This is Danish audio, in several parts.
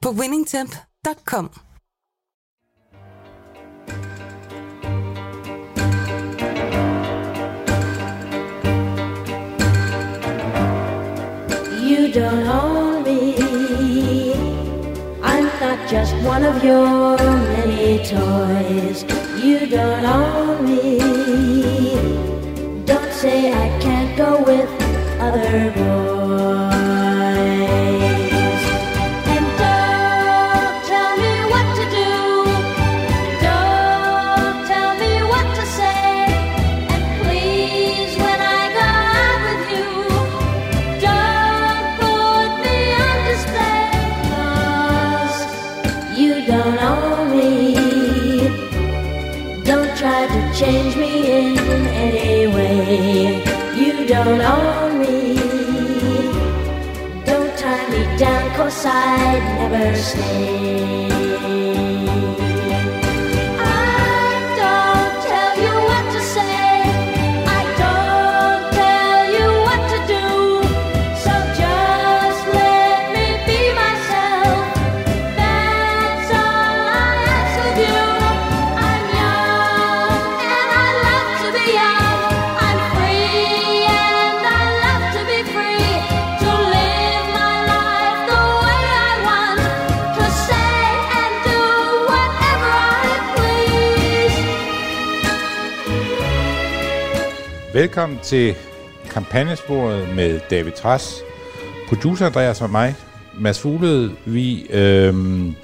på winningtemp.com. You don't own me. I'm not just one of your many toys. You don't own me. Don't say I can't go with other boys. thirsty. Velkommen til kampagnesporet med David Tras, producer Andreas og mig, Mads Fuglede. Vi, øhm,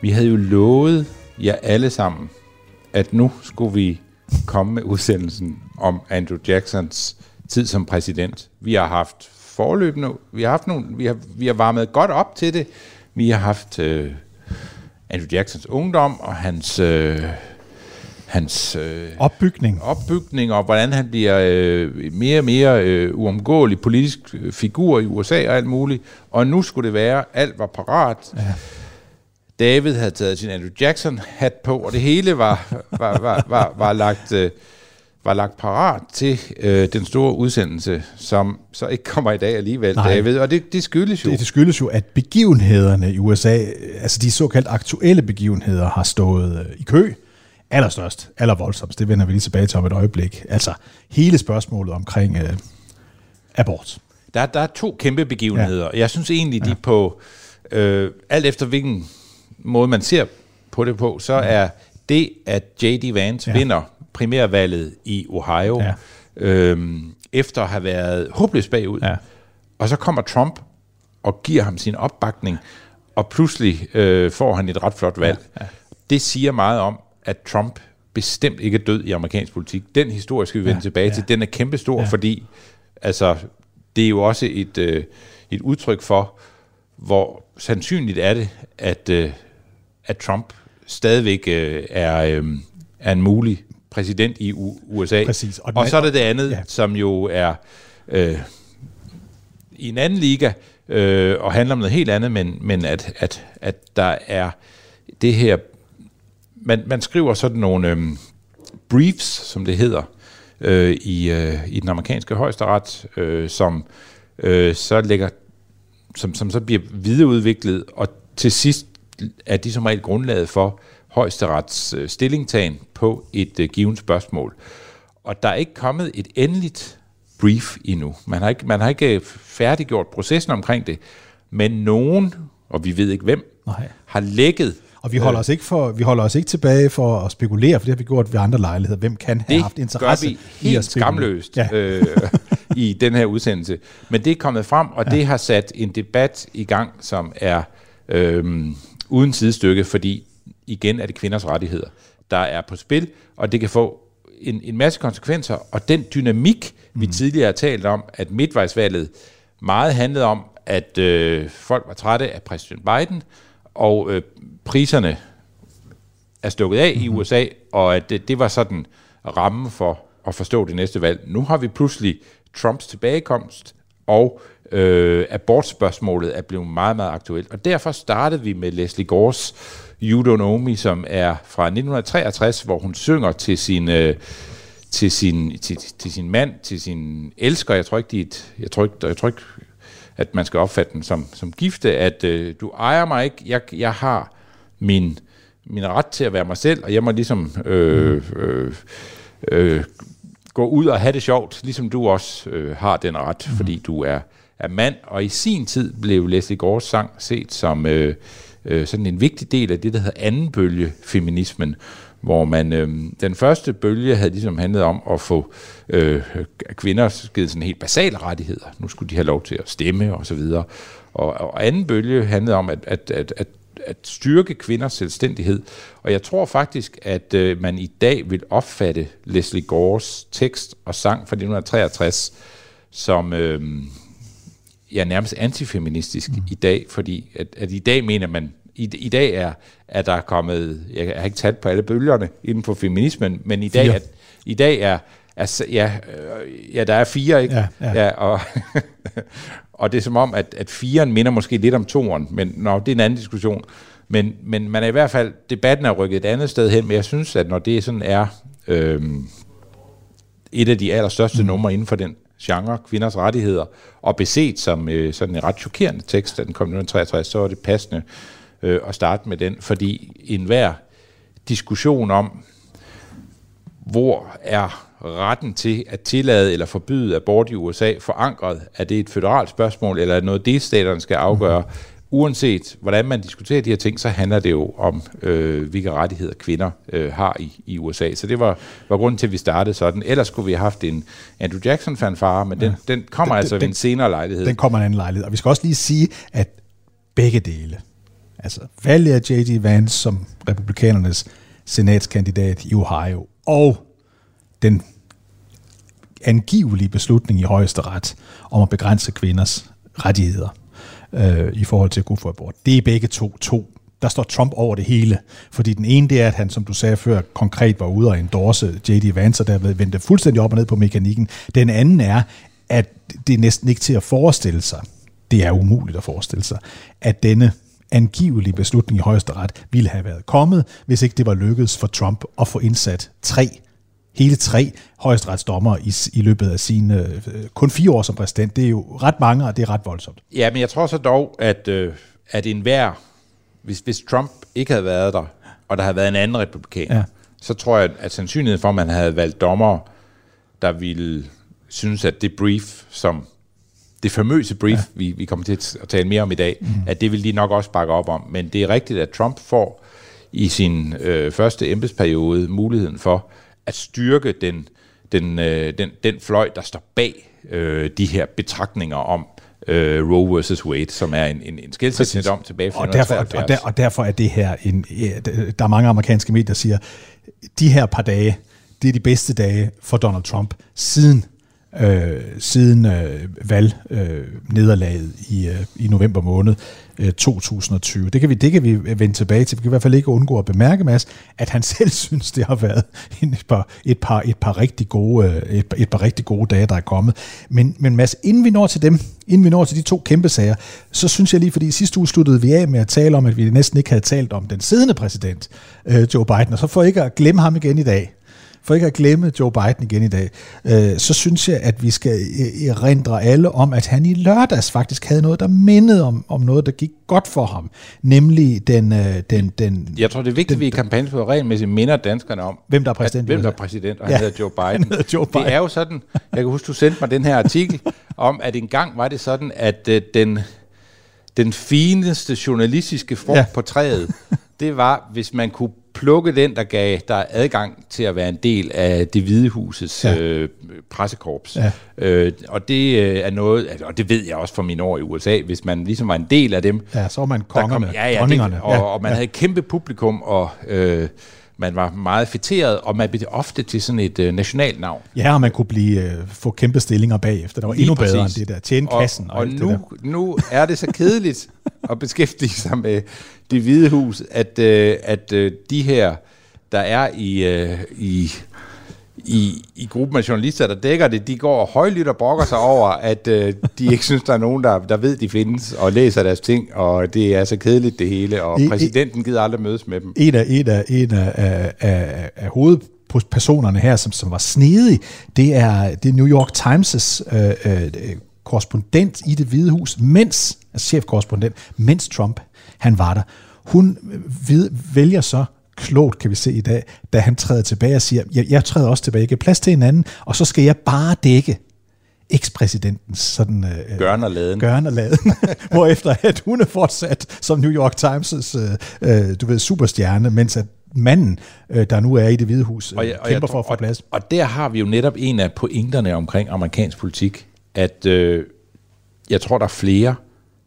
vi havde jo lovet jer alle sammen, at nu skulle vi komme med udsendelsen om Andrew Jacksons tid som præsident. Vi har haft forløbende, vi har haft nogle, vi har, vi har varmet godt op til det. Vi har haft øh, Andrew Jacksons ungdom og hans øh, hans øh, Opbygning. opbygning, og hvordan han bliver øh, mere og mere øh, uomgåelig politisk øh, figur i USA og alt muligt. Og nu skulle det være, alt var parat. Ja. David havde taget sin Andrew Jackson-hat på, og det hele var, var, var, var, var, lagt, øh, var lagt parat til øh, den store udsendelse, som så ikke kommer i dag alligevel, Nej. David. Og det, det skyldes jo... Det, det skyldes jo, at begivenhederne i USA, altså de såkaldt aktuelle begivenheder, har stået øh, i kø. Allerstørst, allervoldsomst, det vender vi lige tilbage til om et øjeblik. Altså hele spørgsmålet omkring øh, abort. Der, der er to kæmpe begivenheder. Ja. Jeg synes egentlig, de på, øh, alt efter hvilken måde man ser på det på, så er det, at J.D. Vance Ja. ja. vinder primærvalget i Ohio, Ja. ja. øhm, efter at have været håbløst bagud, Ja. og så kommer Trump og giver ham sin opbakning, og pludselig øh, får han et ret flot valg. Ja. Ja. Det siger meget om, at Trump bestemt ikke er død i amerikansk politik. Den historie skal vi vende Ja, tilbage ja. til. Den er kæmpestor, Ja. fordi altså, det er jo også et, øh, et udtryk for, hvor sandsynligt er det, at, øh, at Trump stadigvæk øh, er, øh, er en mulig præsident i U- USA. Præcis. Og Og, så er der det andet, ja. som jo er øh, i en anden liga, øh, og handler om noget helt andet, men, men at, at, at der er det her... Man, man skriver sådan nogle øh, briefs, som det hedder, øh, i, øh, i den amerikanske højesteret, øh, som øh, så lægger som, som så bliver videreudviklet, og til sidst er de som regel grundlaget for højesterets øh, stillingtagen på et øh, givet spørgsmål. Og der er ikke kommet et endeligt brief endnu. Man har ikke, man har ikke øh, færdiggjort processen omkring det, men nogen, og vi ved ikke hvem, Nej. har lækket Og vi holder, os ikke for, vi holder os ikke tilbage for at spekulere, for det har vi gjort ved andre lejligheder. Hvem kan have det haft interesse gør vi i at helt spekulere? skamløst Ja. øh, i den her udsendelse. Men det er kommet frem, og ja. det har sat en debat i gang, som er øh, uden sidestykke, fordi igen er det kvinders rettigheder, der er på spil, og det kan få en, en masse konsekvenser, og den dynamik, vi Mm. tidligere har talt om, at midtvejsvalget meget handlede om, at øh, folk var trætte af præsident Biden, og øh, priserne er stukket af mm-hmm. i USA, og at det, det var sådan ramme for at forstå det næste valg. Nu har vi pludselig Trumps tilbagekomst, og øh, abortspørgsmålet er blevet meget, meget aktuelt. Og derfor startede vi med Leslie Gores You Don't Know Me, som er fra 1963, hvor hun synger til sin... Øh, til sin, til, til sin mand, til sin elsker. Jeg tror ikke, de et, jeg tror ikke, jeg tror ikke at man skal opfatte den som, som gifte, at øh, du ejer mig ikke, jeg, jeg har min, min ret til at være mig selv, og jeg må ligesom øh, øh, øh, gå ud og have det sjovt, ligesom du også øh, har den ret, mm. fordi du er, er mand, og i sin tid blev Leslie Gores sang set som øh, øh, sådan en vigtig del af det, der hedder anden bølge feminismen, hvor man øh, den første bølge havde ligesom handlet om at få øh, kvinder givet sådan helt basale rettigheder. Nu skulle de have lov til at stemme og så videre. Og, og anden bølge handlede om at, at, at, at at styrke kvinders selvstændighed. Og jeg tror faktisk, at øh, man i dag vil opfatte Leslie Gores tekst og sang fra 1963 som øh, ja, nærmest antifeministisk mm. i dag, fordi at, at i dag mener man, i, i dag er, er der kommet, jeg har ikke talt på alle bølgerne inden for feminismen, men i dag, er, i dag er, er ja, øh, ja, der er fire, ikke? Ja, ja. ja og, og det er som om, at, at firen minder måske lidt om toren, men nå, det er en anden diskussion. Men, men man er i hvert fald, debatten er rykket et andet sted hen, men jeg synes, at når det sådan er øhm, et af de allerstørste mm. numre inden for den genre, kvinders rettigheder, og beset som øh, sådan en ret chokerende tekst, da den kom i 1963, så er det passende øh, at starte med den, fordi enhver diskussion om, hvor er retten til at tillade eller forbyde abort i USA forankret? Er det et føderalt spørgsmål, eller er det noget, delstaterne skal afgøre? Uanset hvordan man diskuterer de her ting, så handler det jo om, øh, hvilke rettigheder kvinder øh, har i, i USA. Så det var, var grunden til, at vi startede sådan. Ellers skulle vi have haft en Andrew Jackson-fanfare, men den, ja. den kommer den, altså den, ved en senere lejlighed. Den kommer en anden lejlighed. Og vi skal også lige sige, at begge dele, altså valget af J.D. Vance som republikanernes senatskandidat i Ohio, og den angivelige beslutning i højeste ret om at begrænse kvinders rettigheder øh, i forhold til at kunne få abort. Det er begge to to. Der står Trump over det hele, fordi den ene det er, at han, som du sagde før, konkret var ude og endorse J.D. Vance, og derved vendte fuldstændig op og ned på mekanikken. Den anden er, at det er næsten ikke til at forestille sig, det er umuligt at forestille sig, at denne angivelige beslutning i højeste ret ville have været kommet, hvis ikke det var lykkedes for Trump at få indsat tre hele tre højesteretsdommer i, i løbet af sine øh, kun fire år som præsident. Det er jo ret mange, og det er ret voldsomt. Ja, men jeg tror så dog, at, øh, at enhver, hvis, hvis Trump ikke havde været der, og der havde været en anden republikaner, ja. så tror jeg, at sandsynligheden for, at man havde valgt dommer, der ville synes, at det brief, som det famøse brief, ja. vi, vi kommer til at tale mere om i dag, mm. at det vil de nok også bakke op om. Men det er rigtigt, at Trump får i sin øh, første embedsperiode muligheden for at styrke den, den, øh, den, den fløj, der står bag øh, de her betragtninger om øh, Roe versus Wade, som er en, en, en skilsættende dom tilbage fra og derfor, og, der, og derfor er det her, en, der er mange amerikanske medier, der siger, de her par dage, det er de bedste dage for Donald Trump siden øh, siden øh, valgnederlaget øh, i, øh, i november måned øh, 2020. Det kan, vi, det kan vi vende tilbage til. Vi kan i hvert fald ikke undgå at bemærke, Mads, at han selv synes, det har været et par, et par, et par, rigtig, gode, øh, et, et par rigtig gode dage, der er kommet. Men, men Mads, inden vi når til dem, inden vi når til de to kæmpe sager, så synes jeg lige, fordi sidste uge sluttede vi af med at tale om, at vi næsten ikke havde talt om den siddende præsident, øh, Joe Biden, og så får ikke at glemme ham igen i dag, for ikke at glemme Joe Biden igen i dag, øh, så synes jeg, at vi skal erindre alle om, at han i lørdags faktisk havde noget, der mindede om, om noget, der gik godt for ham, nemlig den... Øh, den, den jeg tror, det er vigtigt, at vi i kampagnen regelmæssigt minder danskerne om, hvem der er præsident. At, hvem der er præsident, og han ja, hedder Joe Biden. hedder Joe Biden. Det er jo sådan, jeg kan huske, du sendte mig den her artikel, om at engang var det sådan, at øh, den, den fineste journalistiske frugt ja. på træet, det var, hvis man kunne plukke den, der gav dig adgang til at være en del af det hvide husets ja. øh, pressekorps. Ja. Øh, og det øh, er noget, og det ved jeg også fra mine år i USA, hvis man ligesom var en del af dem. Ja, så var man kongerne, kom, ja, ja, det, og, ja, og man ja. havde et kæmpe publikum, og øh, man var meget fætteret, og man blev ofte til sådan et øh, nationalnavn. Ja, og man kunne blive, øh, få kæmpe stillinger bagefter. Der var Lige endnu bedre præcis. end det der. Tjene kassen og, og alt det nu, der. nu er det så kedeligt at beskæftige sig med det hvide hus, at, øh, at øh, de her, der er i, øh, i, i, i gruppen af journalister, der dækker det, de går højlydt og brokker sig over, at øh, de ikke synes, der er nogen, der, der ved, de findes, og læser deres ting, og det er så kedeligt det hele, og I- præsidenten gider aldrig mødes med dem. en af, en af, en af, af, af, af hovedpersonerne her, som, som var snedig, det er, det er New York Times' øh, øh, korrespondent i det hvide hus, mens, altså chefkorrespondent, mens Trump han var der. Hun ved, vælger så klogt, kan vi se i dag, da han træder tilbage og siger, jeg, jeg træder også tilbage, jeg giver plads til en anden, og så skal jeg bare dække ekspræsidentens sådan, øh, Gøren og laden. Gøren og laden. Hvorefter at hun er fortsat som New York Times' øh, øh, du ved, superstjerne, mens at manden, øh, der nu er i det hvide hus, øh, kæmper for at få og, plads. Og der har vi jo netop en af pointerne omkring amerikansk politik, at øh, jeg tror, der er flere,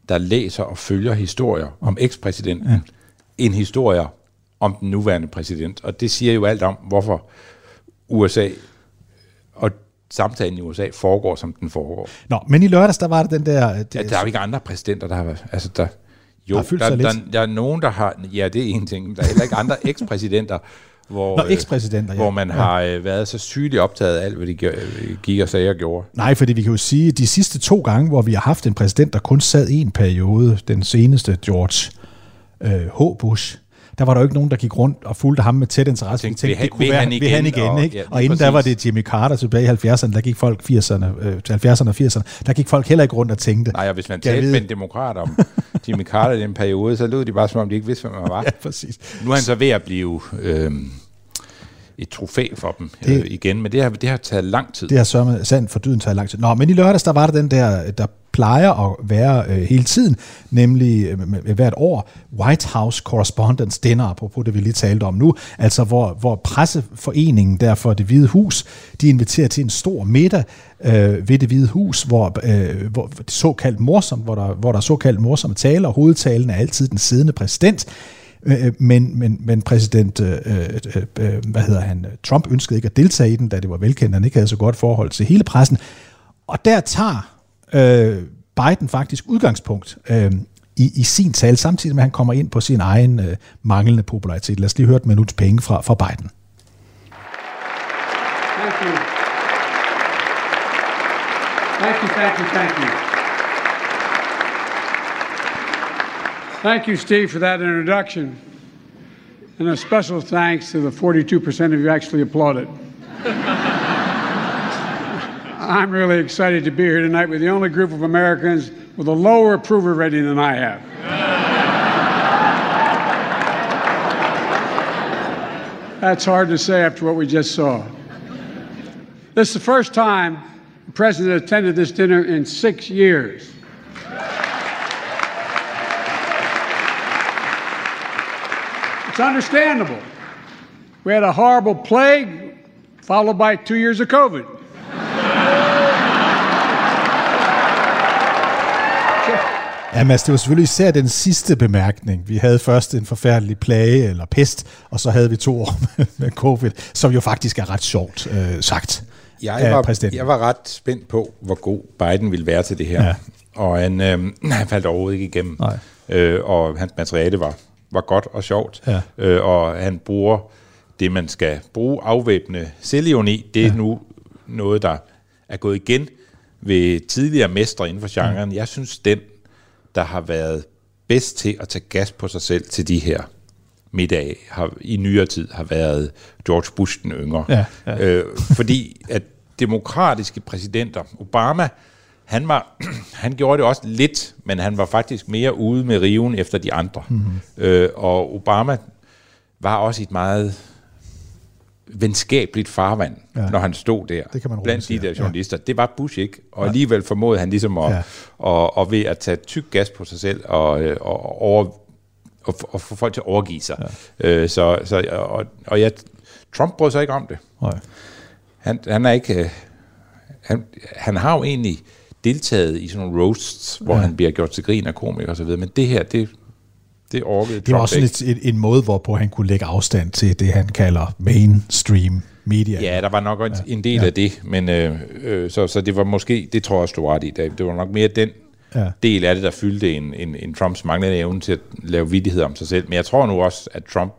der læser og følger historier om ekspræsidenten, ja. end historier om den nuværende præsident. Og det siger jo alt om, hvorfor USA og samtalen i USA foregår, som den foregår. Nå, men i lørdags, der var der den der... Det, Ja, der er jo ikke andre præsidenter, der har været... Altså, der, jo, Der der, der, der, er nogen, der har... Ja, det er en ting. Der er heller ikke andre ekspræsidenter, hvor, Nå, øh, ekspræsidenter, ja. hvor man Ja. har øh, været så sygeligt optaget af alt, hvad de øh, gik og sagde og gjorde. Nej, fordi vi kan jo sige, at de sidste to gange, hvor vi har haft en præsident, der kun sad en periode, den seneste George øh, H. Bush, der var der jo ikke nogen, der gik rundt og fulgte ham med tæt interesse. Tænkte, vil han- det kunne vil være, han vil igen? han igen Og- ikke? ja, og inden der var præcis. det Jimmy Carter tilbage i 70'erne, der gik folk 80'erne, øh, til 70'erne og 80'erne, der gik folk heller ikke rundt og tænkte. Nej, og hvis man talte med en demokrat om Jimmy Carter i den periode, så lød de bare, som om de ikke vidste, hvem man var. Ja, præcis. Nu er han så ved at blive øh, et trofæ for dem Det- øh, igen, men det har, det har taget lang tid. Det har sørme sandt for dyden taget lang tid. Nå, men i lørdags, der var der den der, der plejer at være øh, hele tiden, nemlig øh, hvert år, White House Correspondence Dinner, apropos det vi lige talte om nu, altså hvor, hvor presseforeningen der for det hvide hus, de inviterer til en stor middag øh, ved det hvide hus, hvor, øh, hvor det såkaldt morsomt, hvor der, hvor der er såkaldt morsomme taler, og hovedtalen er altid den siddende præsident. Øh, øh, men, men, men præsident, øh, øh, øh, hvad hedder han, Trump ønskede ikke at deltage i den, da det var velkendt, han ikke havde så godt forhold til hele pressen. Og der tager øh, Biden faktisk udgangspunkt øh, i, i sin tale, samtidig med at han kommer ind på sin egen øh, manglende popularitet. Lad os lige høre et minuts penge fra, fra Biden. Thank you. Thank you, thank you, thank you. Thank you, Steve, for that introduction. And a special thanks to the 42% of you actually applauded. I'm really excited to be here tonight with the only group of Americans with a lower approval rating than I have. That's hard to say after what we just saw. This is the first time the president attended this dinner in six years. It's understandable. We had a horrible plague, followed by two years of COVID. Ja, Mads, det var selvfølgelig især den sidste bemærkning. Vi havde først en forfærdelig plage eller pest, og så havde vi to år med, covid, som jo faktisk er ret sjovt øh, sagt Jeg var, præsidenten. jeg var ret spændt på, hvor god Biden ville være til det her. Ja. Ja. Og han, øh, han faldt overhovedet ikke igennem. Nej. Øh, og hans materiale var, var godt og sjovt. Ja. Øh, og han bruger det, man skal bruge afvæbne selvironi. Det er ja. nu noget, der er gået igen ved tidligere mestre inden for genren. Ja. Jeg synes, den, der har været bedst til at tage gas på sig selv til de her middage, har, i nyere tid har været George Bush den yngre. Ja, ja. Øh, fordi at demokratiske præsidenter, Obama, han, var, han gjorde det også lidt, men han var faktisk mere ude med riven efter de andre. Mhm. Mm-hmm. Øh, og Obama var også et meget venskabeligt farvand, Ja. ja. når han stod der Det kan man blandt de der ja. journalister. Det var Bush ikke, og alligevel formåede han ligesom at, Ja. ja. og, og ved at tage tyk gas på sig selv og, øh, og, over, og, og få folk til at overgive sig. Ja. Øh, så, så, og, og jeg, Trump brød sig ikke om det. Nej. Han, han er ikke... øh, Han, han har jo egentlig deltaget i sådan nogle roasts, hvor Ja. han bliver gjort til grin af komikere og så videre, men det her, det, Det orkede Det var også sådan et, et, en måde, hvorpå han kunne lægge afstand til det, han kalder mainstream media. Ja, der var nok ja. en del ja. af det, men øh, øh, så, så det var måske, det tror jeg også, du ret i, det var nok mere den Ja. del af det, der fyldte en, en, en Trumps manglende evne til at lave vidighed om sig selv. Men jeg tror nu også, at Trump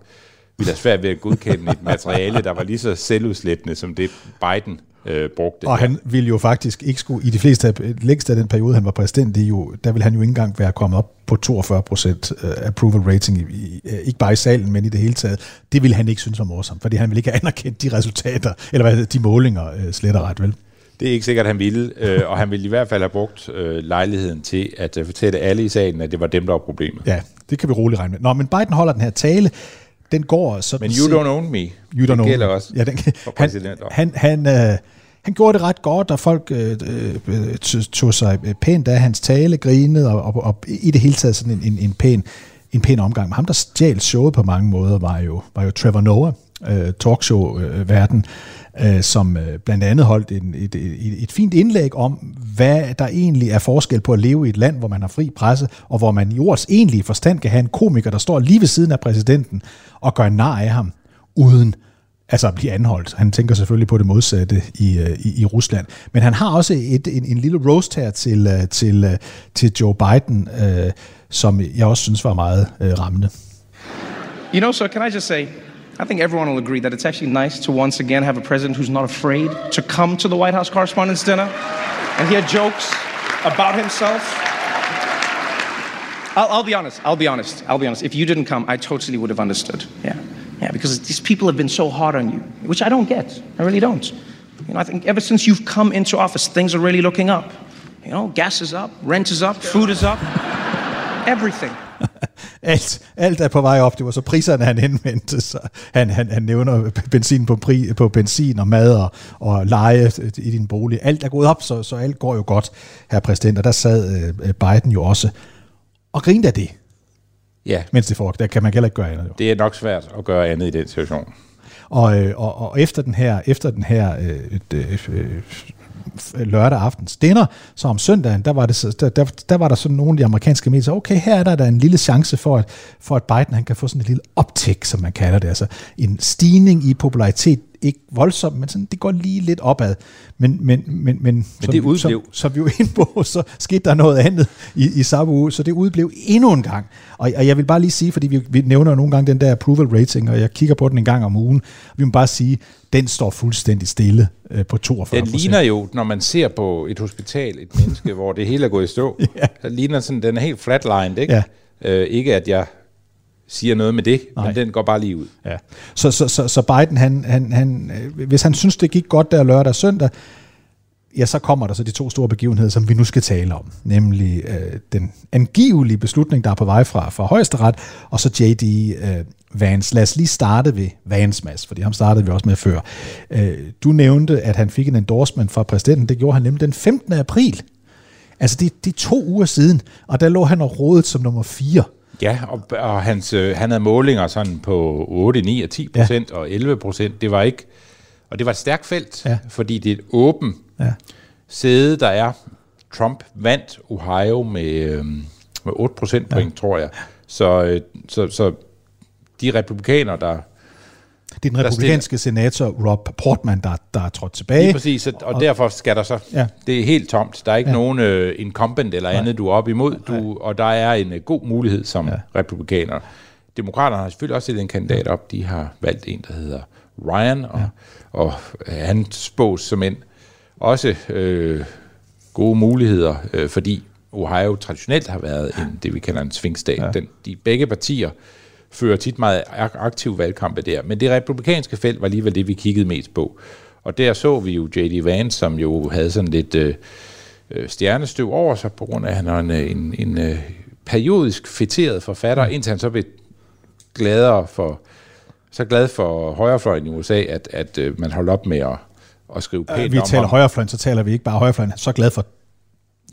ville have svært ved at godkende et materiale, der var lige så selvudslættende, som det Biden øh, brugte. Og han ville jo faktisk ikke skulle, i de fleste af, længst af den periode, han var præsident, det er jo, der ville han jo ikke engang være kommet op på 42 procent approval rating, i, i, ikke bare i salen, men i det hele taget. Det ville han ikke synes var morsomt, fordi han ville ikke have anerkendt de resultater, eller hvad, de målinger øh, slet og ret, vel? Det er ikke sikkert, at han ville, øh, og han ville i hvert fald have brugt øh, lejligheden til at øh, fortælle alle i salen, at det var dem, der var problemet. Ja, det kan vi roligt regne med. Nå, men Biden holder den her tale, den går sådan Men you don't own me. You don't det gælder også Ja, den, han, han, han, øh, han gjorde det ret godt, og folk øh, øh, tog- tog sig øh, pænt af hans tale, grinede, og, og, og i det hele taget sådan en, en, en, pæn, en pæn omgang. Men ham, der stjal showet på mange måder, var jo, var jo Trevor Noah, øh, talkshow-verden, øh, Øh, som øh, blandt andet holdt en, et, et, et fint indlæg om, hvad der egentlig er forskel på at leve i et land, hvor man har fri presse, og hvor man i ordets egentlige forstand kan have en komiker, der står lige ved siden af præsidenten og gør nar af ham, uden altså at blive anholdt. Han tænker selvfølgelig på det modsatte i, øh, i, i Rusland. Men han har også et, en, en lille roast her til, øh, til, til Joe Biden, øh, som jeg også synes var meget øh, rammende. You know, so can I just say, I think everyone will agree that it's actually nice to once again have a president who's not afraid to come to the White House Correspondents' Dinner and hear jokes about himself. I'll, I'll be honest. I'll be honest. I'll be honest. If you didn't come, I totally would have understood. Yeah. Yeah, because these people have been so hard on you, which I don't get. I really don't. You know, I think ever since you've come into office, things are really looking up. You know, gas is up, rent is up, food is up, everything. Alt, alt er på vej op. Det var så priserne, han henvendte sig. Han, han, han nævner benzin på, pri, på benzin og mad og, og leje i din bolig. Alt er gået op, så, så alt går jo godt, herre præsident. Og der sad øh, Biden jo også og grinte af det, Ja, mens det foregik. Der kan man heller ikke gøre andet. Jo. det er nok svært at gøre andet i den situation. Og, øh, og, og efter den her, efter den her øh, øh, øh, lørdag aften stinner, så om søndagen, der var, det, der, der, der var der sådan nogle af de amerikanske medier, så okay, her er der, der en lille chance for, at, for at Biden han kan få sådan et lille optik, som man kalder det, altså en stigning i popularitet, ikke voldsomt, men sådan, det går lige lidt opad. Men, men, men, men, som, det udeblev. Som, som vi jo inde på, så skete der noget andet i, i samme uge, så det udblev endnu en gang. Og, og jeg vil bare lige sige, fordi vi, vi nævner jo nogle gange den der approval rating, og jeg kigger på den en gang om ugen, vi må bare sige, den står fuldstændig stille øh, på 42 Den ligner jo, når man ser på et hospital, et menneske, hvor det hele er gået i stå, Ja. så ligner sådan, den er helt flatlined, ikke? Ja. Øh, ikke at jeg siger noget med det, Nej. men den går bare lige ud. Ja. Så, så, så, så Biden, han, han, han, øh, hvis han synes, det gik godt der lørdag og søndag, ja, så kommer der så de to store begivenheder, som vi nu skal tale om. Nemlig øh, den angivelige beslutning, der er på vej fra, fra højesteret, og så J.D. Øh, Vance. Lad os lige starte ved Vance, Mads, fordi ham startede vi også med før. Øh, du nævnte, at han fik en endorsement fra præsidenten. Det gjorde han nemlig den 15. april. Altså, det, det er to uger siden, og der lå han og rodet som nummer 4. Ja, og, og hans, øh, han havde målinger sådan på 8, 9 og 10 procent ja. og 11 procent. Det var ikke, og det var et stærkt felt, Ja. fordi det er et åbent Ja. sæde, der er. Trump vandt Ohio med, øh, med 8 procentpoint, ja. tror jeg. Så, øh, så, så de republikanere, der Det er den republikanske senator Rob Portman, der, der er trådt tilbage. Lige præcis, og, og derfor skal der så, Ja. det er helt tomt. Der er ikke Ja. nogen øh, incumbent eller andet, du er op imod, du, og der er en øh, god mulighed som Ja. ja. republikaner. Demokraterne har selvfølgelig også stillet en kandidat op. De har valgt en, der hedder Ryan, og, ja. og øh, han spås som en også øh, gode muligheder, øh, fordi Ohio traditionelt har været en, det, vi kalder en svingstat. Ja. Den, de begge partier fører tit meget ak- aktiv valgkampe der, men det republikanske felt var alligevel det, vi kiggede mest på. Og der så vi jo J.D. Vance, som jo havde sådan lidt øh, øh, stjernestøv over sig, på grund af, at han er en, en, en øh, periodisk fætteret forfatter, indtil han så blev gladere for, så glad for højrefløjen i USA, at, at øh, man holdt op med at, at skrive pænt Øh, vi taler højrefløjen, så taler vi ikke bare højrefløjen. Så glad for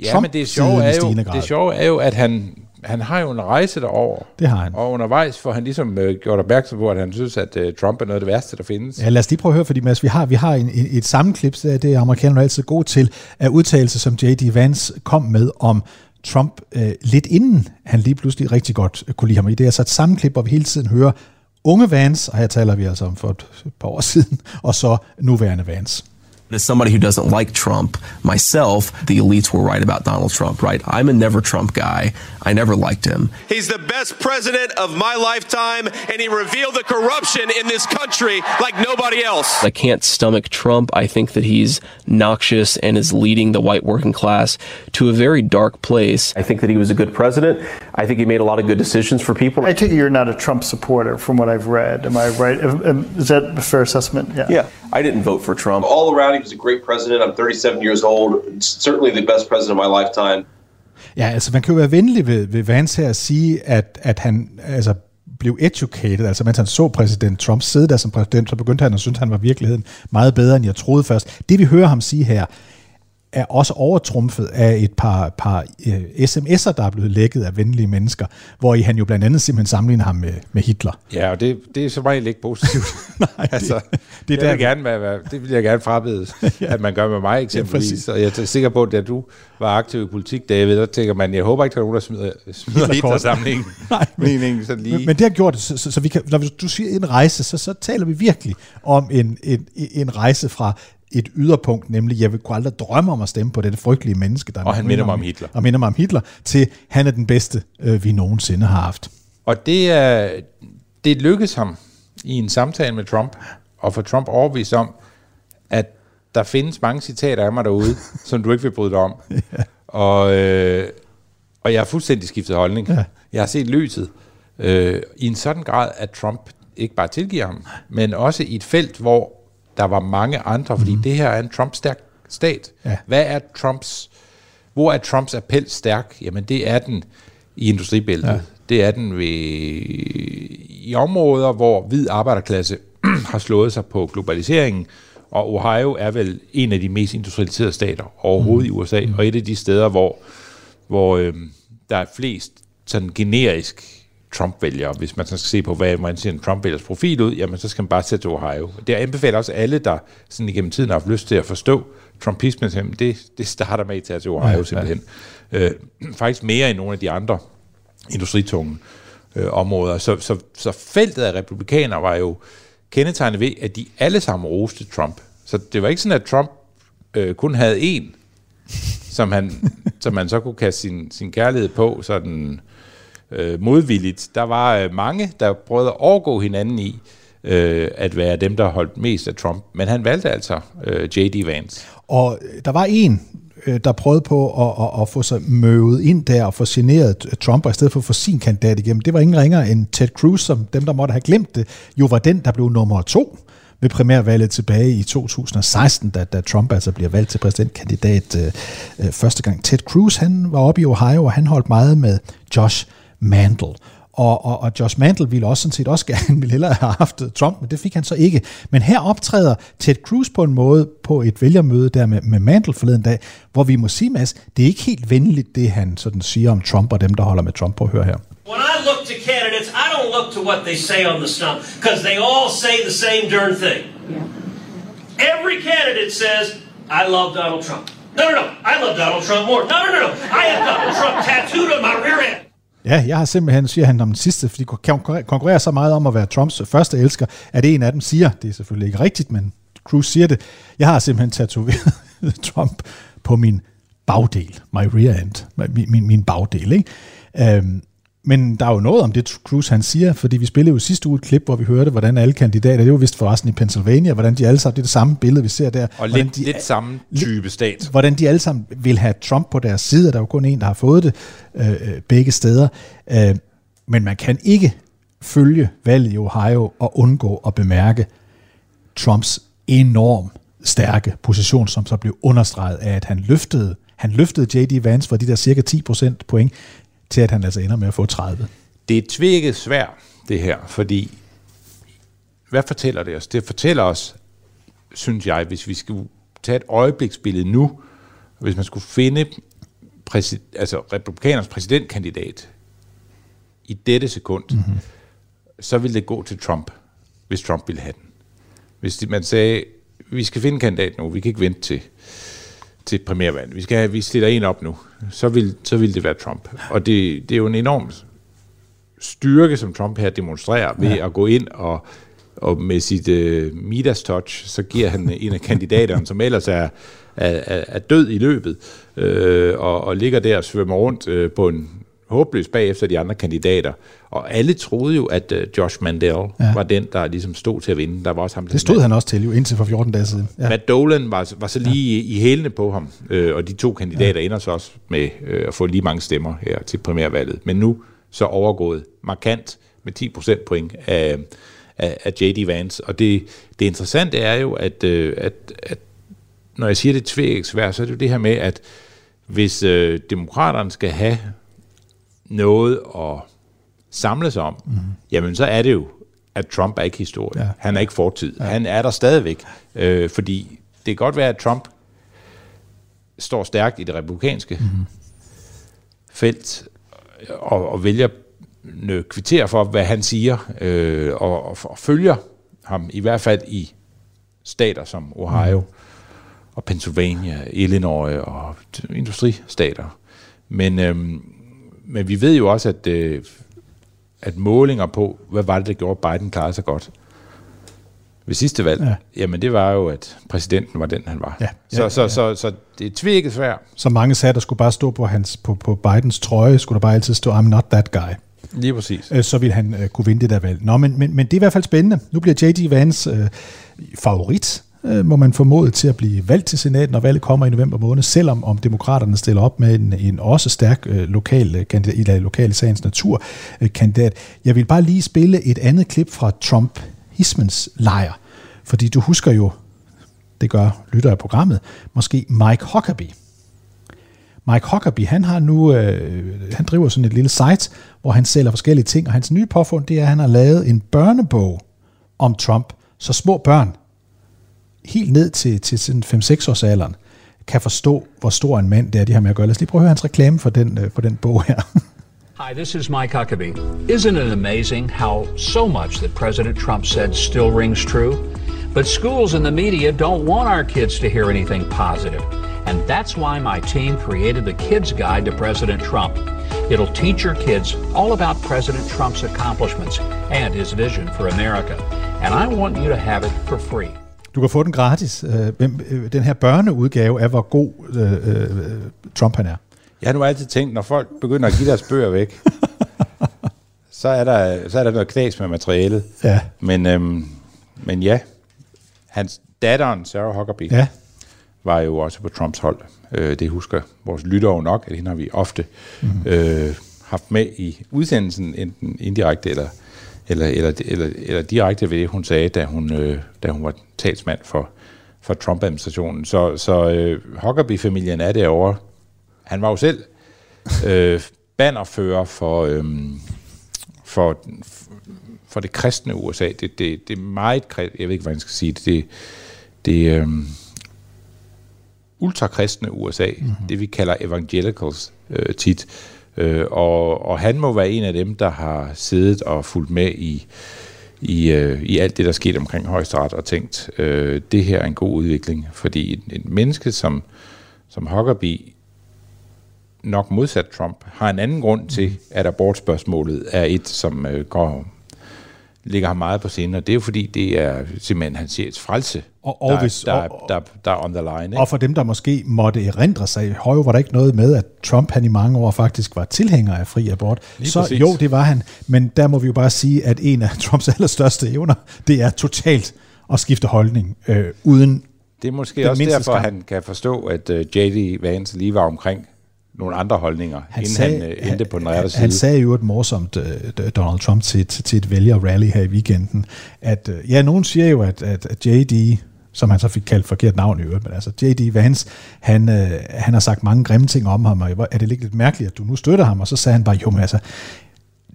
Ja, Trump men det sjove, er jo, grad. det sjove er jo, at han, han har jo en rejse derover. Det har han. Og undervejs får han ligesom øh, gjort opmærksom på, at han synes, at øh, Trump er noget af det værste, der findes. Ja, lad os lige prøve at høre, fordi Mads, vi har, vi har en, en, et sammenklip, det er, det er amerikanerne altid gode til, af udtalelser, som J.D. Vance kom med om Trump øh, lidt inden han lige pludselig rigtig godt øh, kunne lide ham. I det er så et sammenklip, hvor vi hele tiden hører unge Vance, og her taler vi altså om for et par år siden, og så nuværende Vance. As somebody who doesn't like Trump myself, the elites were right about Donald Trump, right? I'm a never Trump guy. I never liked him. He's the best president of my lifetime, and he revealed the corruption in this country like nobody else. I can't stomach Trump. I think that he's noxious and is leading the white working class to a very dark place. I think that he was a good president. I think he made a lot of good decisions for people. I take it you're not a Trump supporter from what I've read. Am I right? Am- am- Is that a fair assessment? Yeah. Yeah, I didn't vote for Trump. All around, he was a great president. I'm 37 years old. Certainly the best president of my lifetime. Ja, altså man kan jo være venlig ved, ved Vance her at sige, at, at han altså, blev educated, altså mens han så præsident Trump sidde der som præsident, så begyndte han at synes, at han var virkeligheden meget bedre, end jeg troede først. Det vi hører ham sige her, er også overtrumfet af et par, par øh, sms'er, der er blevet lækket af venlige mennesker, hvor i han jo blandt andet simpelthen sammenligner ham med, med Hitler. Ja, og det, det er som regel ikke positivt. Nej, altså, det- det, er der- vil jeg gerne være, det vil jeg gerne frabede, ja. at man gør med mig eksempelvis. Ja, og jeg er sikker på, at da du var aktiv i politik, David, der tænker man, jeg håber ikke, der er nogen, der smider, smider. Hitler-samlingen. Nej, men- Meningen sådan lige. Men, men det har gjort det, så, så, så vi kan, når du siger en rejse, så, så taler vi virkelig om en, en, en rejse fra et yderpunkt, nemlig jeg vil kunne aldrig drømme om at stemme på det frygtelige menneske, der Og han minder mig om Hitler. Og minder mig om Hitler, til han er den bedste, øh, vi nogensinde har haft. Og det, er, det lykkedes ham i en samtale med Trump, og for Trump overbevist om, at der findes mange citater af mig derude, som du ikke vil bryde dig om. ja. og, øh, og jeg har fuldstændig skiftet holdning. Ja. Jeg har set lyset øh, i en sådan grad, at Trump ikke bare tilgiver ham, men også i et felt, hvor der var mange andre, fordi mm. det her er en Trump-stærk stat. Ja. Hvad er Trumps, hvor er Trumps appel stærk? Jamen det er den i industribæltet. Ja. Det er den ved, i områder, hvor hvid arbejderklasse har slået sig på globaliseringen, og Ohio er vel en af de mest industrialiserede stater overhovedet mm. i USA, og et af de steder, hvor, hvor øh, der er flest sådan generisk Trump-vælgere. Hvis man så skal se på, hvad man ser en Trump-vælgers profil ud, jamen så skal man bare sætte til Ohio. Det anbefaler også alle, der sådan igennem tiden har haft lyst til at forstå Trumpismen, det, det starter med at tage til Ohio Ja, ja, simpelthen. Øh, faktisk mere end nogle af de andre industritunge øh, områder. Så, så, så feltet af republikanere var jo kendetegnet ved, at de alle sammen roste Trump. Så det var ikke sådan, at Trump øh, kun havde en, som, han, som man så kunne kaste sin, sin kærlighed på sådan øh, modvilligt. Der var øh, mange, der prøvede at overgå hinanden i øh, at være dem, der holdt mest af Trump. Men han valgte altså øh, J.D. Vance. Og øh, der var en, øh, der prøvede på at, at, at få sig møvet ind der og få generet øh, Trump, og i stedet for at få sin kandidat igennem. Det var ingen ringere end Ted Cruz, som dem, der måtte have glemt det, jo var den, der blev nummer to ved primærvalget tilbage i 2016, da, da Trump altså bliver valgt til præsidentkandidat øh, første gang. Ted Cruz, han var oppe i Ohio, og han holdt meget med Josh Mandel. Og, og, og Josh Mantel ville også sådan set også gerne ville hellere have haft Trump, men det fik han så ikke. Men her optræder Ted Cruz på en måde på et vælgermøde der med, med Mantel forleden dag, hvor vi må sige, Mads, det er ikke helt venligt, det han sådan siger om Trump og dem, der holder med Trump på at høre her. When I look to candidates, I don't look to what they say on the stump because they all say the same darn thing. Every candidate says, I love Donald Trump. No, no, no. I love Donald Trump more. No, no, no, no. I have Donald Trump tattooed on my rear end. Ja, jeg har simpelthen, siger han om den sidste, fordi de konkurrerer- konkurrerer så meget om at være Trumps første elsker, at en af dem siger, det er selvfølgelig ikke rigtigt, men Cruz siger det, jeg har simpelthen tatoveret Trump på min bagdel, my rear end, min, min, min bagdel, ikke? Øhm, men der er jo noget om det, Cruz han siger, fordi vi spillede jo sidste uge et klip, hvor vi hørte, hvordan alle kandidater, det var vist forresten i Pennsylvania, hvordan de alle sammen, det er det samme billede, vi ser der. Og lidt, de, lidt samme type stat. hvordan de alle sammen vil have Trump på deres side, og der er jo kun en, der har fået det øh, øh, begge steder. Øh, men man kan ikke følge valget i Ohio og undgå at bemærke Trumps enorm stærke position, som så blev understreget af, at han løftede, han løftede J.D. Vance fra de der cirka 10% point, til at han altså ender med at få 30. Det er tvækket svært, det her, fordi hvad fortæller det os? Det fortæller os, synes jeg, hvis vi skulle tage et øjebliksbillede nu, hvis man skulle finde præsid, altså republikaners præsidentkandidat i dette sekund, mm-hmm. så ville det gå til Trump, hvis Trump ville have den. Hvis man sagde, vi skal finde en kandidat nu, vi kan ikke vente til til primærvalget. Vi skal have, vi stiller en op nu. Så vil, så vil det være Trump. Og det, det er jo en enorm styrke, som Trump her demonstrerer ved ja. at gå ind og, og med sit uh, Midas touch, så giver han en af kandidaterne, som ellers er, er, er, er død i løbet, øh, og, og ligger der og svømmer rundt øh, på en håbløs bagefter de andre kandidater. Og alle troede jo, at uh, Josh Mandel ja. var den, der ligesom stod til at vinde. Der var også ham, Det stod han også til jo indtil for 14 dage siden. Ja. Matt Dolan var, var så lige ja. i, i hælene på ham, øh, og de to kandidater ja. ender så også med øh, at få lige mange stemmer her til primærvalget. Men nu så overgået markant med 10 procentpoint af, af, af J.D. Vance. Og det, det interessante er jo, at, øh, at, at når jeg siger det tvæksvær, så er det jo det her med, at hvis øh, demokraterne skal have noget at samle sig om, mm. jamen så er det jo, at Trump er ikke historie. Ja. Han er ikke fortid. Ja. Han er der stadigvæk. Øh, fordi det kan godt være, at Trump står stærkt i det republikanske mm. felt og, og vælger kvittere for, hvad han siger, øh, og, og, og følger ham, i hvert fald i stater som Ohio mm. og Pennsylvania, Illinois og industristater. Men, øhm, men vi ved jo også, at, øh, at målinger på, hvad var det, der gjorde, at Biden klarede sig godt ved sidste valg, ja. jamen det var jo, at præsidenten var den, han var. Ja. Så, ja, så, ja. Så, så, så det er tvækket svært. Så mange sagde, der skulle bare stå på, hans, på, på Bidens trøje, skulle der bare altid stå, I'm not that guy. Lige præcis. Øh, så vil han øh, kunne vinde det der valg. Nå, men, men, men det er i hvert fald spændende. Nu bliver J.D. Vance øh, favorit, øh, må man formode til at blive valgt til senatet, når valget kommer i november måned, selvom om demokraterne stiller op med en, en også stærk øh, lokal øh, kandidat, i øh, det lokale sagens natur øh, kandidat. Jeg vil bare lige spille et andet klip fra Trump-hismens lejr. Fordi du husker jo, det gør lytter af programmet, måske Mike Huckabee. Mike Huckabee, han har nu, øh, han driver sådan et lille site, hvor han sælger forskellige ting, og hans nye påfund, det er, at han har lavet en børnebog om Trump, så små børn, helt ned til, til sådan 5-6 års alderen, kan forstå, hvor stor en mand det er, de har med at gøre. Lad os lige prøve at høre hans reklame for den, øh, for den bog her. Hi, this is Mike Huckabee. Isn't it amazing how so much that President Trump said still rings true? But schools and the media don't want our kids to hear anything positive. And that's why my team created the Kids Guide to President Trump. It'll teach your kids all about President Trump's accomplishments and his vision for America. And I want you to have it for free. Du kan få den gratis. Øh, øh, Den her børneudgave af, hvor god øh, Trump han er. Jeg har nu altid tænkt, når folk begynder at give deres bøger væk, så, er der, så er der noget knas med materialet. Ja. Men, øhm, men ja, hans datteren, Sarah Huckabee, Ja. var jo også på Trumps hold. Øh, det husker vores lyttere nok, at hende har vi ofte mm. øh, haft med i udsendelsen, enten indirekte eller, eller, eller, eller, eller direkte ved det, hun sagde, da hun, øh, da hun var talsmand for, for Trump-administrationen. Så, så øh, Huckabee-familien er derovre. Han var jo selv øh, bannerfører for, øh, for, for det kristne USA. Det, det, det er meget kristne, jeg ved ikke, hvordan jeg skal sige det, det, det øh, ultrakristne USA, mm-hmm. det vi kalder evangelicals øh, tit. Øh, og, og han må være en af dem, der har siddet og fulgt med i, i, øh, i alt det, der skete omkring højesteret, og tænkt, øh, det her er en god udvikling. Fordi et, et menneske som, som Huckabee, nok modsat Trump, har en anden grund til, at abortspørgsmålet er et, som øh, går ligger ham meget på sinde, og det er jo fordi, det er simpelthen hans sjæls frelse, Og- og der, hvis- der, og- der, der er on the line. Ikke? Og for dem, der måske måtte erindre sig, høj var der ikke noget med, at Trump han i mange år faktisk var tilhænger af fri abort. Lige så præcis. jo, det var han. Men der må vi jo bare sige, at en af Trumps allerstørste evner, det er totalt at skifte holdning, øh, uden Det er måske den også derfor, skam. han kan forstå, at uh, J.D. Vance lige var omkring nogle andre holdninger, han inden sagde, han uh, endte på den rette side. Han sagde jo et morsomt, uh, Donald Trump, til, til, til et vælgerrally her i weekenden, at uh, ja, nogen siger jo, at, at, at J.D., som han så fik kaldt forkert navn i øvrigt, men altså J.D. Vance, han, uh, han har sagt mange grimme ting om ham, og er det lidt mærkeligt, at du nu støtter ham? Og så sagde han bare, jo, men altså,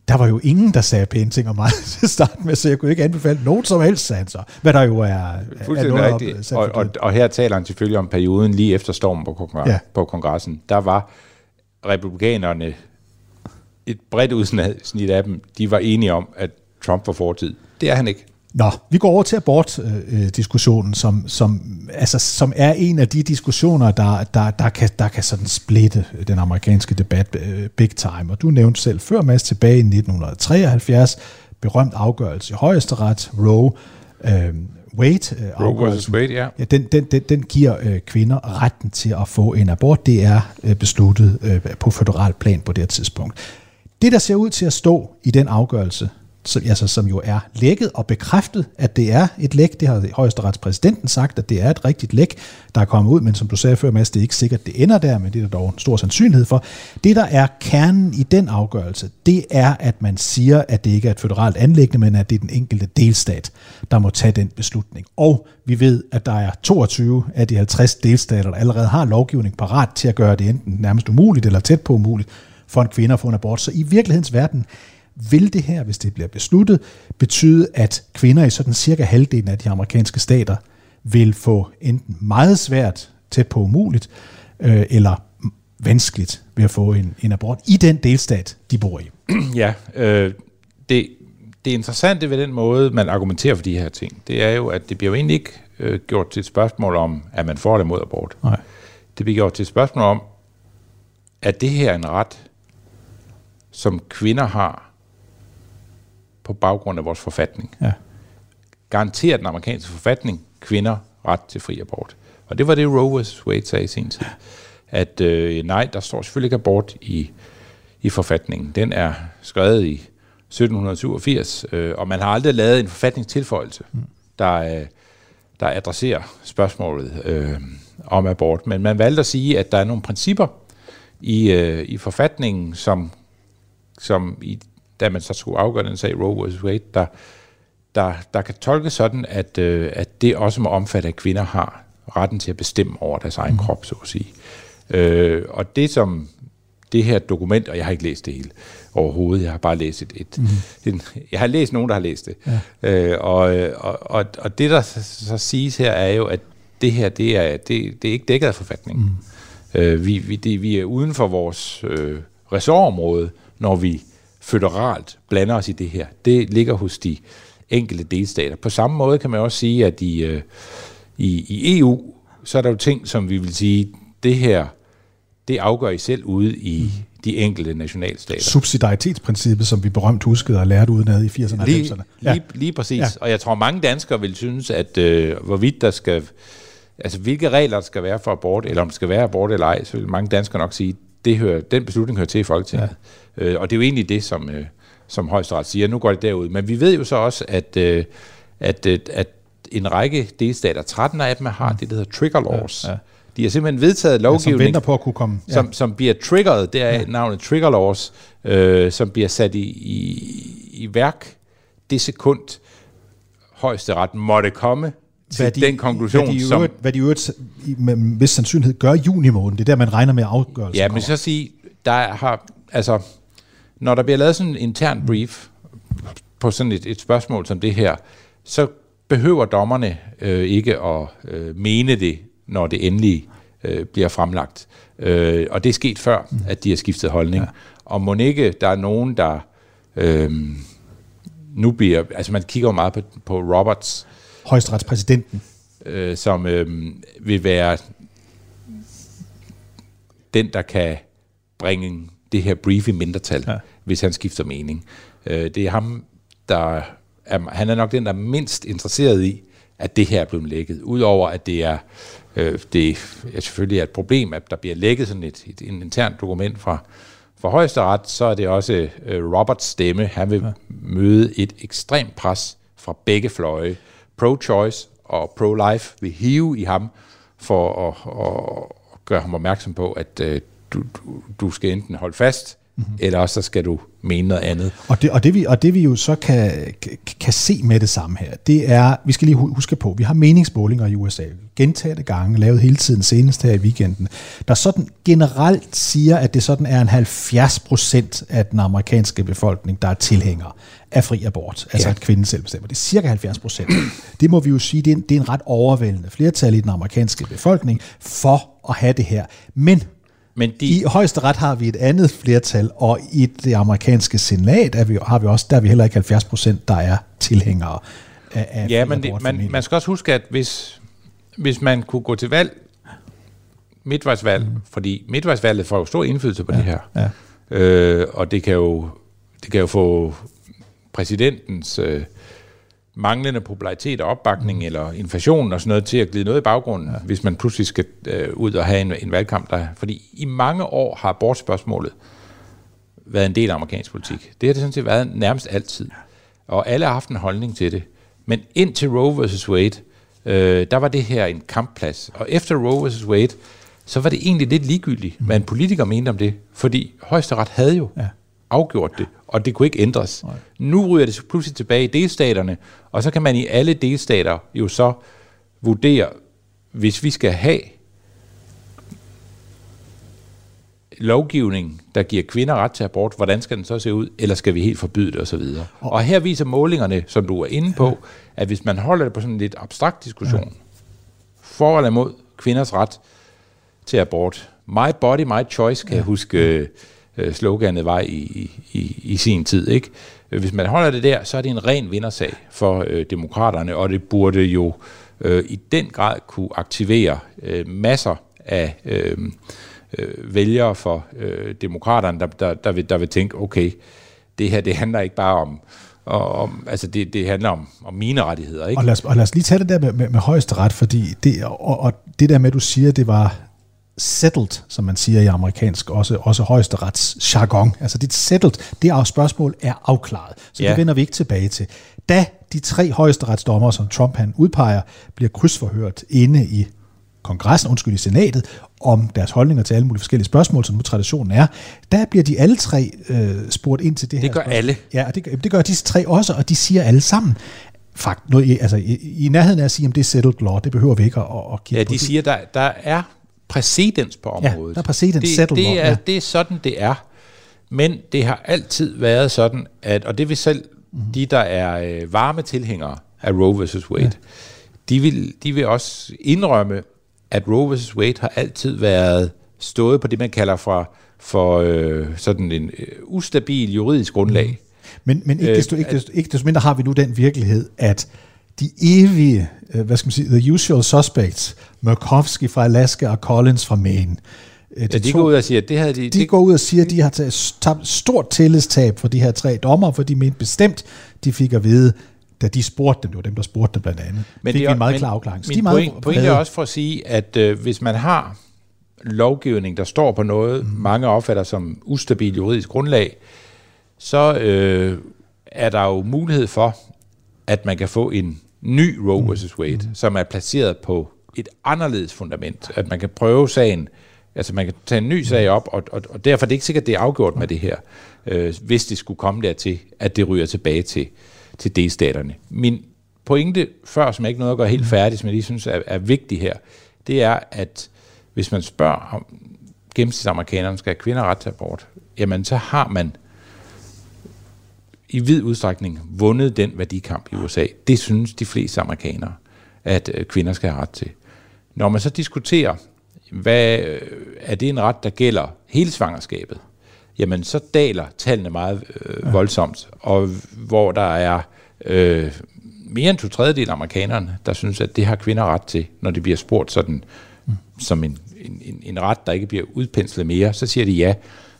der var jo ingen, der sagde pæne ting om mig til at starte med, så jeg kunne ikke anbefale nogen som helst, sagde han så. Hvad der jo er, er Fuldstændig noget rigtigt. Og, og, og her taler han selvfølgelig om perioden lige efter stormen på, kongres, Ja. ja. på kongressen. Der var republikanerne, et bredt udsnit af dem, de var enige om, at Trump var fortid. Det er han ikke. Nå, vi går over til abortdiskussionen, øh, øh, som, som, altså, som er en af de diskussioner, der, der, der, kan, der kan sådan splitte den amerikanske debat øh, big time. Og du nævnte selv før, Mads, tilbage i 1973, berømt afgørelse i højesteret, Roe øh, Wade. Øh, Roe afgørelsen. Wade, ja. Ja, den, den, den, den giver øh, kvinder retten til at få en abort. Det er øh, besluttet øh, på federal plan på det tidspunkt. Det, der ser ud til at stå i den afgørelse, som, altså, som jo er lækket og bekræftet, at det er et læk, det har højesteretspræsidenten sagt, at det er et rigtigt læk, der er kommet ud, men som du sagde før, Mads, det er ikke sikkert, det ender der, men det er der dog en stor sandsynlighed for. Det, der er kernen i den afgørelse, det er, at man siger, at det ikke er et føderalt anlæggende, men at det er den enkelte delstat, der må tage den beslutning. Og vi ved, at der er 22 af de 50 delstater, der allerede har lovgivning parat til at gøre det enten nærmest umuligt eller tæt på umuligt for en kvinde at få en abort. Så i virkelighedens verden vil det her, hvis det bliver besluttet, betyde, at kvinder i sådan cirka halvdelen af de amerikanske stater vil få enten meget svært, tæt på umuligt, øh, eller vanskeligt ved at få en, en abort i den delstat, de bor i. ja, øh, det, det interessante ved den måde, man argumenterer for de her ting, det er jo, at det bliver jo egentlig ikke øh, gjort til et spørgsmål om, at man får det mod abort. Nej. Det bliver gjort til et spørgsmål om, at det her er en ret, som kvinder har på baggrund af vores forfatning. Ja. Garanterer den amerikanske forfatning kvinder ret til fri abort. Og det var det, Roe vs. Wade sagde i sin tid. At øh, nej, der står selvfølgelig ikke abort i, i forfatningen. Den er skrevet i 1787, øh, og man har aldrig lavet en forfatningstilføjelse, der, øh, der adresserer spørgsmålet øh, om abort. Men man valgte at sige, at der er nogle principper i, øh, i forfatningen, som, som i, da man så skulle afgøre den sag Roe vs. Wade, der, der, der kan tolkes sådan, at, øh, at det også må omfatte, at kvinder har retten til at bestemme over deres egen mm. krop, så at sige. Øh, og det som det her dokument, og jeg har ikke læst det hele overhovedet, jeg har bare læst et, et mm. en, jeg har læst nogen, der har læst det. Ja. Øh, og, og, og, og det der så, så siges her, er jo, at det her, det er, det, det er ikke dækket af forfatningen. Mm. Øh, vi, vi, det, vi er uden for vores øh, ressortområde, når vi føderalt blander os i det her. Det ligger hos de enkelte delstater. På samme måde kan man også sige, at i, øh, i, i EU, så er der jo ting, som vi vil sige, det her, det afgør I selv ude i de enkelte nationalstater. Subsidiaritetsprincippet, som vi berømt huskede og lærte udenad i 80'erne og Lige, 90'erne. lige, lige præcis. Ja. Og jeg tror, mange danskere vil synes, at øh, hvorvidt der skal, altså hvilke regler der skal være for abort, eller om det skal være abort eller ej, så vil mange danskere nok sige, det hører, den beslutning hører til i Folketinget. Ja. Øh, og det er jo egentlig det, som, øh, som højesteret siger. Nu går det derud. Men vi ved jo så også, at, øh, at, øh, at en række delstater, 13 af dem har det, der hedder trigger laws. Ja, ja. De har simpelthen vedtaget lovgivning, som venter på at kunne komme. Ja. som, som bliver triggeret, det er ja. navnet trigger laws, øh, som bliver sat i, i, i værk det sekund, højesteret måtte komme til Hvad de, den konklusion, hvad de, i som... øvrigt, hvad de øvrigt med vis sandsynlighed gør i juni måned. Det er der, man regner med afgørelsen Ja, men så sige, der har, altså, når der bliver lavet sådan en intern brief på sådan et, et spørgsmål som det her, så behøver dommerne øh, ikke at øh, mene det, når det endelig øh, bliver fremlagt. Øh, og det er sket før, mm. at de har skiftet holdning. Ja. Og må ikke, der er nogen, der øh, nu bliver, altså man kigger jo meget på, på Roberts, Højesteretspræsidenten. øh, som øh, vil være den, der kan bringe det her brief i mindretal, ja. hvis han skifter mening. Øh, det er ham, der er, han er nok den, der er mindst interesseret i, at det her er blevet lækket. Udover at det er, øh, det er selvfølgelig er et problem, at der bliver lækket sådan et, et, et internt dokument fra, fra højesteret, så er det også øh, Roberts stemme. Han vil ja. møde et ekstremt pres fra begge fløje. Pro-choice og pro-life vil hive i ham for at, at gøre ham opmærksom på, at øh, du, du, du skal enten holde fast, mm-hmm. eller også så skal du mene noget andet. Og det, og, det vi, og det vi jo så kan, kan- se med det samme her, det er, vi skal lige hu- huske på, vi har meningsmålinger i USA, gentagende gange, lavet hele tiden, senest her i weekenden, der sådan generelt siger, at det sådan er en 70 procent af den amerikanske befolkning, der er tilhængere af fri abort, altså Ja. at kvinden selv bestemmer. Det er cirka 70 procent. Det må vi jo sige, det er, en, det er en ret overvældende flertal i den amerikanske befolkning for at have det her. Men Men de, i højesteret har vi et andet flertal, og i det amerikanske senat er vi, har vi også, der er vi heller ikke 70 procent, der er tilhængere af, af Ja, men det, man, man skal også huske, at hvis, hvis man kunne gå til valg, midtvejsvalg, mm. fordi midtvejsvalget får jo stor indflydelse på ja, det her, ja. øh, og det kan jo, det kan jo få præsidentens øh, manglende popularitet og opbakning, mm. eller inflation og sådan noget, til at glide noget i baggrunden, ja. hvis man pludselig skal øh, ud og have en, en valgkamp. Der, fordi i mange år har abortspørgsmålet været en del af amerikansk politik. Det har det sådan set været nærmest altid. Og alle har haft en holdning til det. Men indtil Roe vs. Wade, øh, der var det her en kampplads. Og efter Roe vs. Wade, så var det egentlig lidt ligegyldigt, hvad en politiker mente om det. Fordi højesteret havde jo ja. Afgjort det, og det kunne ikke ændres. Nej. Nu ryger det så pludselig tilbage i delstaterne, og så kan man i alle delstater jo så vurdere, hvis vi skal have lovgivning, der giver kvinder ret til abort, hvordan skal den så se ud, eller skal vi helt forbyde det osv. Og, og her viser målingerne, som du er inde på, ja. at hvis man holder det på sådan en lidt abstrakt diskussion, ja. for eller imod kvinders ret til abort, my body, my choice, kan ja. jeg huske øh, sloganet var i, i, i sin tid. ikke? Hvis man holder det der, så er det en ren vindersag for øh, demokraterne, og det burde jo øh, i den grad kunne aktivere øh, masser af øh, øh, vælgere for øh, demokraterne, der, der, der, vil, der vil tænke, okay, det her det handler ikke bare om, og, om altså det, det handler om, om mine rettigheder. Ikke? Og lad, os, og lad os lige tage det der med, med, med højesteret, fordi det, og, og det der med, at du siger, det var settled, som man siger i amerikansk, også, også højesterets jargon. Altså dit settled, det er spørgsmål er afklaret. Så ja. det vender vi ikke tilbage til. Da de tre højesteretsdommere, som Trump han udpeger, bliver krydsforhørt inde i kongressen, undskyld i senatet, om deres holdninger til alle mulige forskellige spørgsmål, som nu traditionen er, der bliver de alle tre øh, spurgt ind til det, Det her gør spørgsmål. alle. Ja, og det, det gør disse tre også, og de siger alle sammen, fakt, noget, altså, i, i nærheden af at sige, om det er settled law, det behøver vi ikke at, at kigge Ja, på. de siger, der, der er præcedens på Ja, området. der er præcedens, det, det, er, ja. det er sådan, det er. Men det har altid været sådan, at, og det vil selv Mhm. de, der er øh, varme tilhængere af Roe vs. Wade, ja. de, vil, de vil også indrømme, at Roe vs. Wade har altid været stået på det, man kalder for, for øh, sådan en øh, ustabil juridisk grundlag. Men, men ikke, Øh, desto, ikke, desto, ikke desto mindre har vi nu den virkelighed, at de evige, øh, hvad skal man sige, the usual suspects, Murkowski fra Alaska og Collins fra Maine, øh, Ja, de går ud og siger, at det havde de... de det, går ud og siger, at de har taget tabt stort tillidstab for de her tre dommer, for de mente bestemt, de fik at vide, da de spurgte dem, det var dem, der spurgte dem blandt andet, fik det er- en meget men klar afklaring. Så Min de er meget point, pointe er også for at sige, at øh, hvis man har lovgivning, der står på noget, mm. mange opfatter som ustabil juridisk grundlag, så øh, er der jo mulighed for, at man kan få en ny Roe vs. Wade, mm. som er placeret på et anderledes fundament. At man kan prøve sagen, altså man kan tage en ny sag op, og, og, og derfor er det ikke sikkert, at det er afgjort med det her, øh, hvis det skulle komme dertil, at det ryger tilbage til, til delstaterne. Min pointe før, som jeg ikke nåede at gøre helt færdig, som jeg lige synes er, er vigtig her, det er, at hvis man spørger om gennemsnitsamerikanerne skal have kvinder ret til abort, jamen så har man i vid udstrækning vundet den værdikamp i USA. Det synes de fleste amerikanere, at øh, kvinder skal have ret til. Når man så diskuterer, hvad øh, er det en ret, der gælder hele svangerskabet, jamen så daler tallene meget øh, voldsomt, og hvor der er øh, mere end to tredjedel af amerikanerne, der synes, at det har kvinder ret til, når det bliver spurgt sådan mm. som en, en, en, en ret, der ikke bliver udpenslet mere, så siger de ja.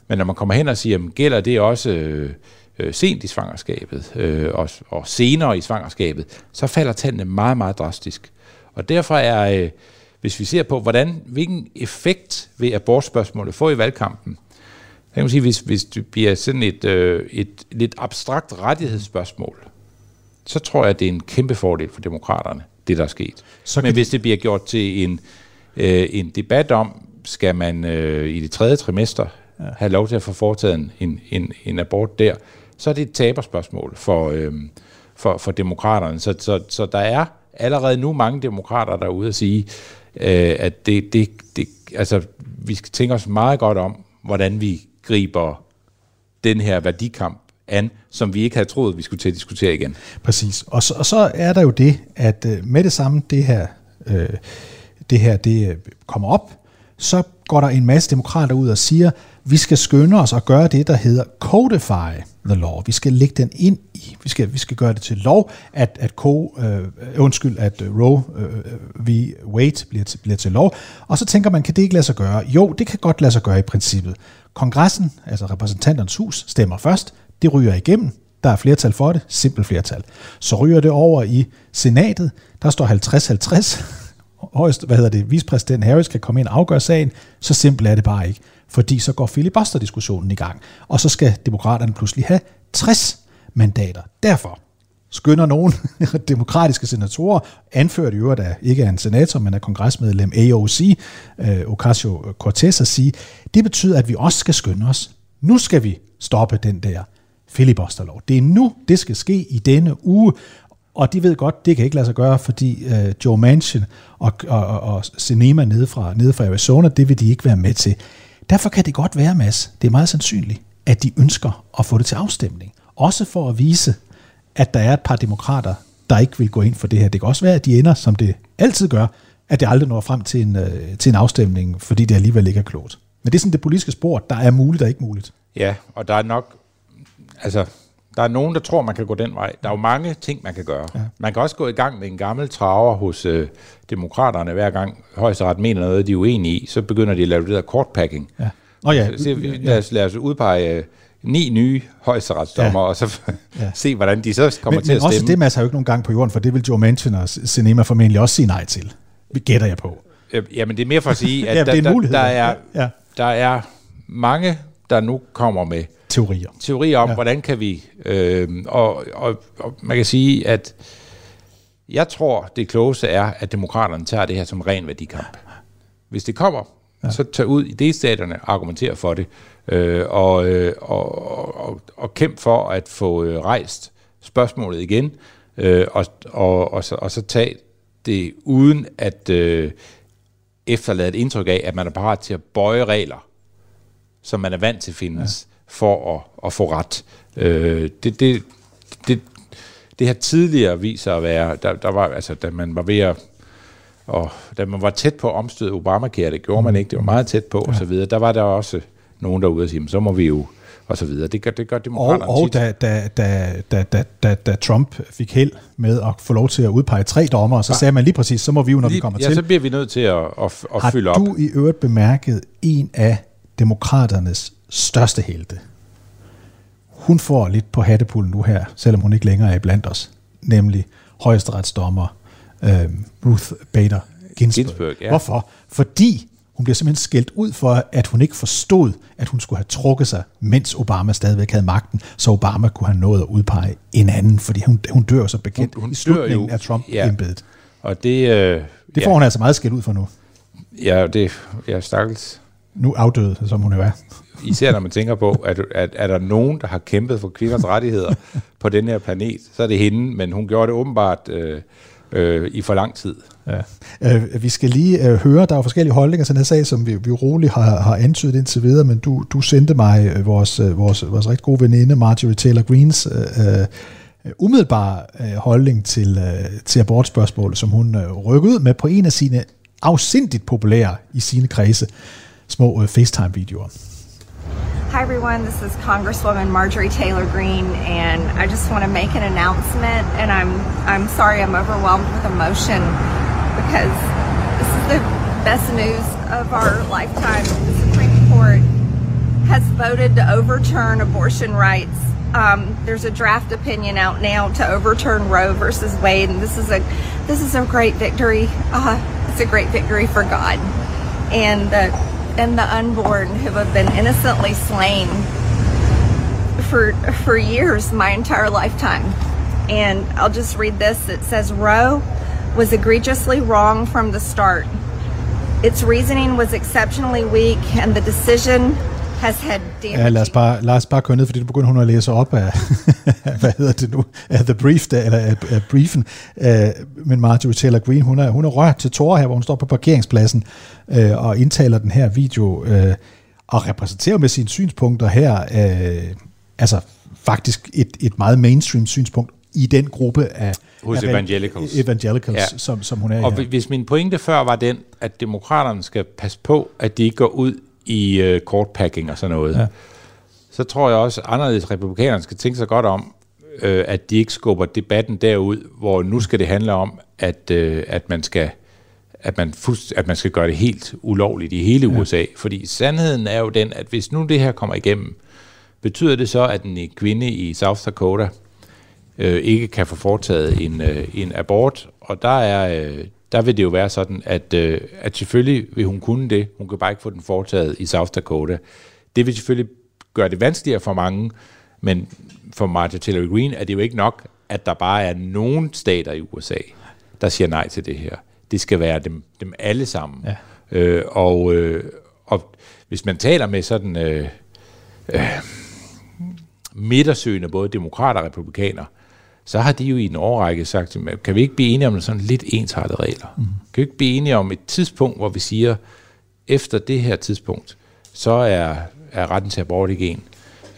Men når man kommer hen og siger, jamen, gælder det også øh, øh, sent i svangerskabet øh, og, og senere i svangerskabet, så falder tallene meget, meget drastisk. Og derfor er, øh, hvis vi ser på, hvordan, hvilken effekt vil abortspørgsmålet få i valgkampen, så kan man sige, hvis, hvis det bliver sådan et, øh, et lidt abstrakt rettighedsspørgsmål, så tror jeg, at det er en kæmpe fordel for demokraterne, det der er sket. Så Men hvis det bliver gjort til en, øh, en debat om, skal man øh, i det tredje trimester ja. have lov til at få foretaget en, en, en, en abort der, så er det et taberspørgsmål for, øh, for, for demokraterne. Så, så, så der er allerede nu mange demokrater derude at sige, øh, at det, det, det, altså, vi skal tænke os meget godt om, hvordan vi griber den her værdikamp an, som vi ikke havde troet, vi skulle til at diskutere igen. Præcis. Og så, og så er der jo det, at øh, med det samme, det her, øh, det her det øh, kommer op, så går der en masse demokrater ud og siger, vi skal skynde os at gøre det, der hedder codify the law. Vi skal lægge den ind i, vi skal, vi skal gøre det til lov, at, at, Co, øh, undskyld, at øh, row Roe øh, v. Wade bliver til, bliver til lov. Og så tænker man, kan det ikke lade sig gøre? Jo, det kan godt lade sig gøre i princippet. Kongressen, altså repræsentanternes hus, stemmer først. Det ryger igennem. Der er flertal for det, simpelt flertal. Så ryger det over i senatet. Der står 50-50. Højst, hvad hedder det, vicepræsident Harris kan komme ind og afgøre sagen. Så simpelt er det bare ikke. Fordi så går filibuster-diskussionen i gang. Og så skal demokraterne pludselig have 60 mandater. Derfor skynder nogle demokratiske senatorer, anført i øvrigt af ikke af en senator, men af kongresmedlem AOC, øh, Ocasio-Cortez, at sige, det betyder, at vi også skal skynde os. Nu skal vi stoppe den der filibusterlov. Det er nu, det skal ske i denne uge, og de ved godt, det kan ikke lade sig gøre, fordi øh, Joe Manchin og, og, og, og Sinema nede fra, nede fra Arizona, det vil de ikke være med til. Derfor kan det godt være, Mads, det er meget sandsynligt, at de ønsker at få det til afstemning. Også for at vise, at der er et par demokrater, der ikke vil gå ind for det her. Det kan også være, at de ender, som det altid gør, at det aldrig når frem til en, øh, til en afstemning, fordi det alligevel ikke er klogt. Men det er sådan det politiske spor, der er muligt og ikke muligt. Ja, og der er nok, altså, der er nogen, der tror, man kan gå den vej. Der er jo mange ting, man kan gøre. Ja. Man kan også gå i gang med en gammel traver hos øh, demokraterne, hver gang højesteret mener noget, de er uenige i, så begynder de at lave det der kortpacking. Ja. Oh, ja. Så, lad, os, lad os udpege øh, ni nye højesteretsdommer, ja. og så ja. se, hvordan de så kommer men, til men at stemme. også det, Mads, har jo ikke nogen gang på jorden, for det vil Joe Manchin og Sinema formentlig også sige nej til. Vi gætter jeg på. Jamen, det er mere for at sige, at Ja, er der, der, der, er, Ja. der er mange, der nu kommer med Teorier. teorier om, Ja. hvordan kan vi... Øh, og, og, og man kan sige, at jeg tror, det klogeste er, at demokraterne tager det her som ren værdikamp. Hvis det kommer, ja. så tag ud i delstaterne og argumentere for det, øh, og, øh, og, og, og kæmp for at få øh, rejst spørgsmålet igen, øh, og, og, og, så, og så tag det uden at øh, efterlade et indtryk af, at man er parat til at bøje regler, som man er vant til findes, ja. for at, at få ret. Øh, det, det, det, det har tidligere vist sig at være, der, der var, altså, da man var ved at, og da man var tæt på at omstøde Obamacare, det gjorde man ikke, det var meget tæt på, ja. og så videre, der var der også nogen derude og sige, "Men så må vi jo, og så videre. Det gør, det gør Og, demokraterne og tit. da, da, da, da, da, da, da Trump fik held med at få lov til at udpege tre dommer, så Ja. sagde man lige præcis, så må vi jo, når vi Lige- kommer ja, til. så bliver vi nødt til at, at, at Har fylde op. du i øvrigt bemærket en af demokraternes største helte? Hun får lidt på hattepullen nu her, selvom hun ikke længere er blandt os, nemlig højesteretsdommer øh, Ruth Bader Ginsburg. Ginsburg, ja. Hvorfor? Fordi hun bliver simpelthen skældt ud for, at hun ikke forstod, at hun skulle have trukket sig, mens Obama stadigvæk havde magten, så Obama kunne have nået at udpege en anden, fordi hun, hun dør jo så bekendt hun, hun i slutningen af Trump-embedet. Og det... Øh, Det får ja, hun altså meget skæld ud for nu. Ja, det ja, stakkels. Nu afdøde, som hun jo er. Især når man tænker på, at, at er der nogen, der har kæmpet for kvinders rettigheder på den her planet, så er det hende, men hun gjorde det åbenbart øh, øh, i for lang tid. Ja. Øh, vi skal lige øh, høre, der er forskellige holdninger til den her sag, som vi, vi roligt har, har antydet indtil videre, men du, du sendte mig øh, vores, øh, vores, vores rigtig gode veninde, Marjorie Taylor Greens, øh, øh, umiddelbare øh, holdning til, øh, til abortspørgsmålet, som hun øh, rykkede ud med på en af sine afsindigt populære i sine kredse små FaceTime-videoer. Hi, everyone. This is Congresswoman Marjorie Taylor Greene, and I just want to make an announcement. And I'm I'm sorry, I'm overwhelmed with emotion because this is the best news of our lifetime. The Supreme Court has voted to overturn abortion rights. Um, there's a draft opinion out now to overturn Roe versus Wade, and this is a this is a great victory. Uh, it's a great victory for God and the and the unborn who have been innocently slain for for years, my entire lifetime. And I'll just read this. It says Roe was egregiously wrong from the start. Its reasoning was exceptionally weak, and the decision has had damaging Ja, lad os bare, lad os bare køre ned, fordi du begynder hun at læse op af, hvad hedder det nu, af The Brief, der, eller af, af briefen. Uh, men Marjorie Taylor Greene, hun er, hun er rørt til tårer her, hvor hun står på parkeringspladsen uh, og indtaler den her video, uh, og repræsenterer med sine synspunkter her, uh, altså faktisk et, et meget mainstream synspunkt i den gruppe af Hos af evangelicals. evangelicals ja. som, som hun er Og her. hvis min pointe før var den, at demokraterne skal passe på, at de ikke går ud i øh, kortpacking og sådan noget, Ja. ja. så tror jeg også, at anderledes republikanerne skal tænke sig godt om, øh, at de ikke skubber debatten derud, hvor nu skal det handle om, at, øh, at man skal at man, fuldst- at man skal gøre det helt ulovligt i hele Ja. USA. Fordi sandheden er jo den, at hvis nu det her kommer igennem, betyder det så, at en kvinde i South Dakota øh, ikke kan få foretaget en, øh, en abort, og der er øh, der vil det jo være sådan, at, øh, at selvfølgelig vil hun kunne det, hun kan bare ikke få den foretaget i South Dakota. Det vil selvfølgelig gøre det vanskeligere for mange, men for Martha Taylor Greene er det jo ikke nok, at der bare er nogle stater i USA, der siger nej til det her. Det skal være dem, dem alle sammen. Ja. Øh, og, øh, og hvis man taler med sådan øh, øh, midtersøgende, både demokrater og republikaner, så har de jo i en årrække sagt, kan vi ikke blive enige om sådan lidt ensartede regler? Mm. Kan vi ikke blive enige om et tidspunkt, hvor vi siger, efter det her tidspunkt, så er, er retten til abort ikke en.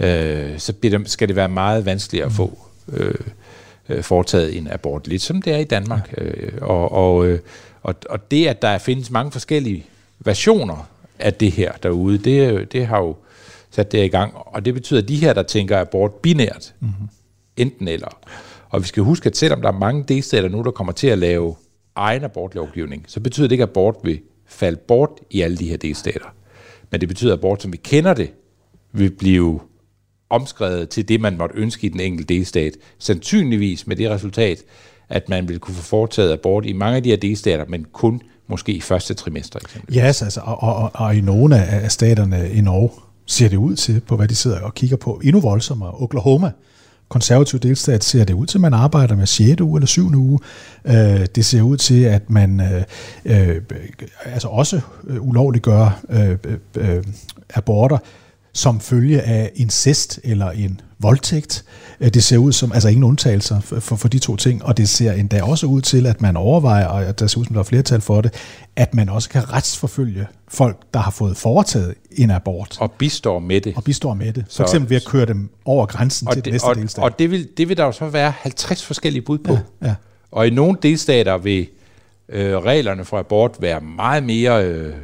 Øh, så bliver det, skal det være meget vanskeligere at få øh, øh, foretaget en abort, lidt som det er i Danmark. Ja. Øh, og, og, øh, og, og det, at der findes mange forskellige versioner af det her derude, det, det har jo sat det i gang. Og det betyder, at de her, der tænker abort binært, mm-hmm. enten eller. Og vi skal huske, at selvom der er mange delstater nu, der kommer til at lave egen abortlovgivning, så betyder det ikke, at abort vil falde bort i alle de her delstater. Men det betyder, at abort, som vi kender det, vil blive omskrevet til det, man måtte ønske i den enkelte delstat. Sandsynligvis med det resultat, at man vil kunne få foretaget abort i mange af de her delstater, men kun måske i første trimester. eksempelvis. Ja, yes, altså, og, og, og, og i nogle af staterne i Norge ser det ud til, på hvad de sidder og kigger på, endnu voldsommere. Oklahoma, konservativ delstat, ser det ud til, at man arbejder med 6. uge eller 7. uge. Øh, det ser ud til, at man øh, øh, altså også øh, ulovligt gør øh, øh, øh, aborter som følge af incest eller en voldtægt. Øh, Det ser ud som, altså ingen undtagelser for, for, for de to ting, og det ser endda også ud til, at man overvejer, og der ser ud som, der er flertal for det, at man også kan retsforfølge folk, der har fået foretaget en abort. Og bistår med det. Og bistår med det. For eksempel ved at køre dem over grænsen og til det, den næste og, delstat. Og det vil, det vil der jo så være 50 forskellige bud på. Ja, ja. Og i nogle delstater vil øh, reglerne for abort være meget mere øh,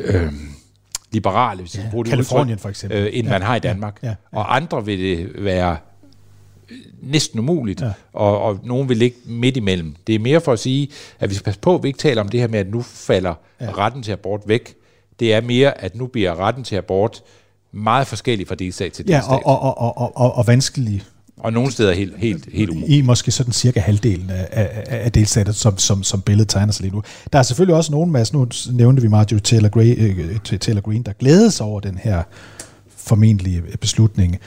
øh, liberale, hvis ja, bruge det Californien udtryk, for eksempel. øh, end Ja, man har i ja, Danmark. ja, ja. Og andre vil det være øh, næsten umuligt, Ja. ja. og, og nogen vil ligge midt imellem. Det er mere for at sige, at vi skal passe på, at vi ikke taler om det her med, at nu falder Ja. ja. retten til abort væk. Det er mere, at nu bliver retten til abort meget forskellig fra delstat til Ja, delstat. og, og, og, og, og, og, og vanskelig Og nogle steder helt, helt, helt umuligt. i måske sådan cirka halvdelen af, af, af delstater, som, som, som billedet tegner sig lige nu. Der er selvfølgelig også nogen, Mads, nu nævnte vi Marjorie Taylor, Gray, øh, Taylor Green, der glædes sig over den her formentlige beslutning.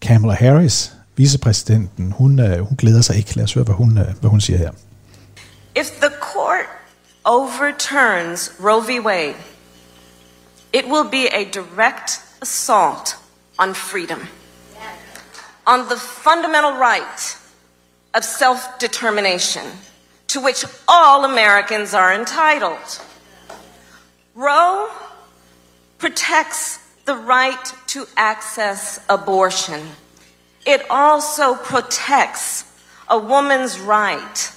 Kamala Harris, vicepræsidenten, hun, øh, hun glæder sig ikke. Lad os høre, hvad hun, øh, hvad hun siger her. If the court overturns Roe v. Wade, it will be a direct assault on freedom, on the fundamental right of self determination to which all Americans are entitled. Roe protects the right to access abortion. It also protects a woman's right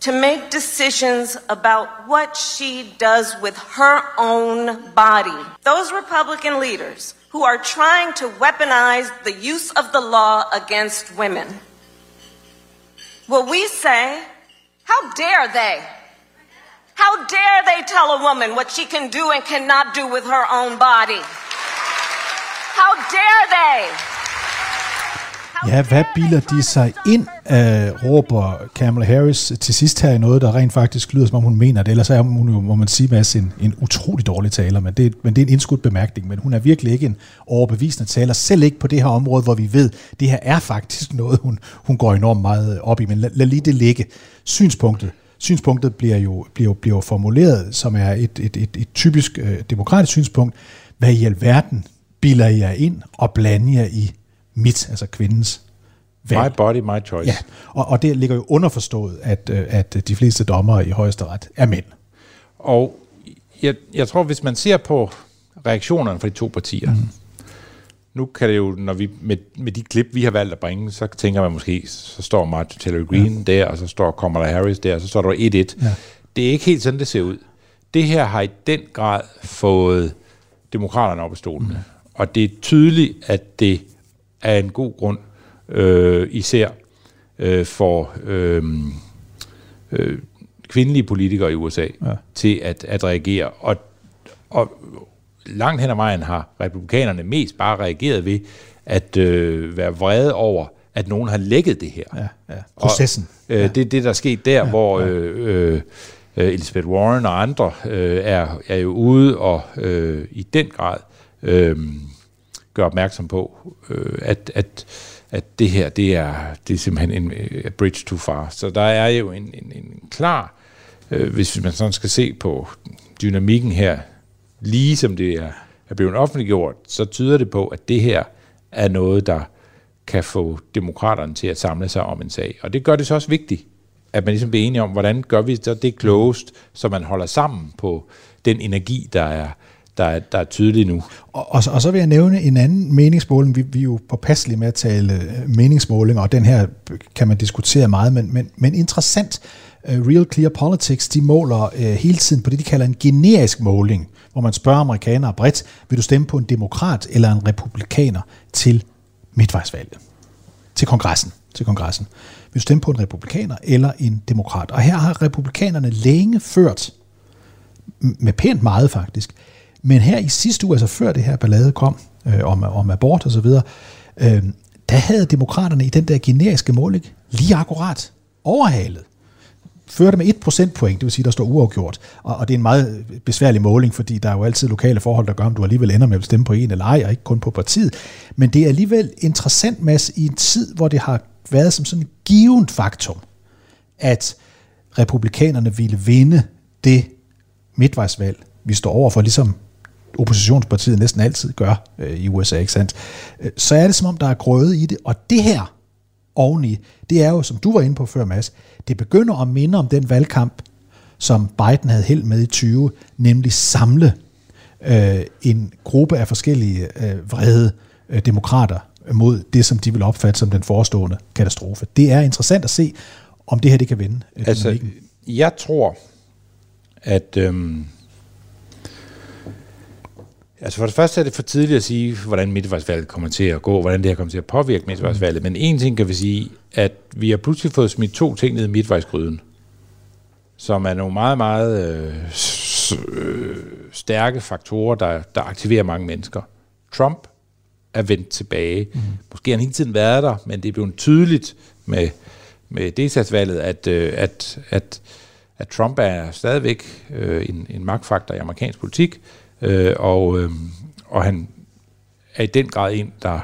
to make decisions about what she does with her own body. Those Republican leaders who are trying to weaponize the use of the law against women, will we say, how dare they? How dare they tell a woman what she can do and cannot do with her own body? How dare they? Ja, hvad biler de sig ind, øh, råber Kamala Harris til sidst her i noget, der rent faktisk lyder, som om hun mener det. Ellers er hun jo, må man sige, Mads, en, en utrolig dårlig taler, men det, men det er en indskudt bemærkning. Men hun er virkelig ikke en overbevisende taler, selv ikke på det her område, hvor vi ved, det her er faktisk noget, hun, hun går enormt meget op i. Men lad, lad lige det ligge. Synspunktet synspunktet bliver jo, bliver bliver formuleret, som er et, et, et, et typisk øh, demokratisk synspunkt. Hvad i alverden biler I jer ind og blander jer i mit, altså kvindens valg? My body, my choice. Ja, og, og det ligger jo underforstået, at, øh, at de fleste dommere i højesteret er mænd. Og jeg, jeg tror, hvis man ser på reaktionerne fra de to partier, mm. nu kan det jo, når vi med, med de klip, vi har valgt at bringe, så tænker man måske, så står Martin Taylor Green ja. der, og så står Kamala Harris der, og så står der 1-1. Ja. Det er ikke helt sådan, det ser ud. Det her har i den grad fået demokraterne op af stolene. Mm. Og det er tydeligt, at det er en god grund, øh, især øh, for øh, øh, kvindelige politikere i USA, ja. til at, at reagere. Og, og langt hen ad vejen har republikanerne mest bare reageret ved at øh, være vrede over, at nogen har lækket det her. Ja, ja. Processen. Og, øh, Det er det, der er sket der, ja, hvor øh, øh, Elizabeth Warren og andre øh, er, er jo ude og øh, i den grad øh, gør opmærksom på, øh, at, at, at det her, det er, det er simpelthen en a bridge too far. Så der er jo en, en, en klar, øh, hvis man sådan skal se på dynamikken her, lige som det er, er blevet offentliggjort, så tyder det på, at det her er noget, der kan få demokraterne til at samle sig om en sag. Og det gør det så også vigtigt, at man ligesom bliver enige om, hvordan gør vi så det klogest, så man holder sammen på den energi, der er, der er, der er tydelige nu. Og, og, så, og så vil jeg nævne en anden meningsmåling. Vi, vi er jo påpasselige med at tale øh, meningsmålinger, og den her kan man diskutere meget, men, men, men interessant. Øh, Real Clear Politics, de måler øh, hele tiden på det, de kalder en generisk måling, hvor man spørger amerikanere bredt, vil du stemme på en demokrat eller en republikaner til midtvejsvalget? Til kongressen. Til kongressen. Vil du stemme på en republikaner eller en demokrat? Og her har republikanerne længe ført, med pænt meget faktisk, men her i sidste uge, altså før det her ballade kom, øh, om, om abort og så videre, øh, der havde demokraterne i den der generiske måling lige akkurat overhalet førte med 1 procentpoint, det vil sige, der står uafgjort. Og, og det er en meget besværlig måling, fordi der er jo altid lokale forhold, der gør, om du alligevel ender med at stemme på en eller ej, og ikke kun på partiet. Men det er alligevel interessant, Mads, i en tid, hvor det har været som sådan et givet faktum, at republikanerne ville vinde det midtvejsvalg, vi står over for, ligesom oppositionspartiet næsten altid gør øh, i USA, ikke sandt? Øh, så er det som om, der er grøde i det, og det her oveni, det er jo, som du var inde på før, Mads, det begynder at minde om den valgkamp, som Biden havde held med i 20, nemlig samle øh, en gruppe af forskellige øh, vrede øh, demokrater mod det, som de vil opfatte som den forestående katastrofe. Det er interessant at se, om det her det kan vende. Øh, altså, jeg tror, at... Øhm, altså for det første er det for tidligt at sige, hvordan midtvejsvalget kommer til at gå, hvordan det her kommer til at påvirke midtvejsvalget. Men en ting kan vi sige, at vi har pludselig fået smidt to ting ned i midtvejsgryden, som er nogle meget, meget øh, øh, stærke faktorer, der, der aktiverer mange mennesker. Trump er vendt tilbage. Mm. Måske har han hele tiden været der, men det er blevet tydeligt med, med delstatsvalget, at, øh, at, at, at Trump er stadigvæk øh, en, en magtfaktor i amerikansk politik, øh, og, øh, og han er i den grad en, der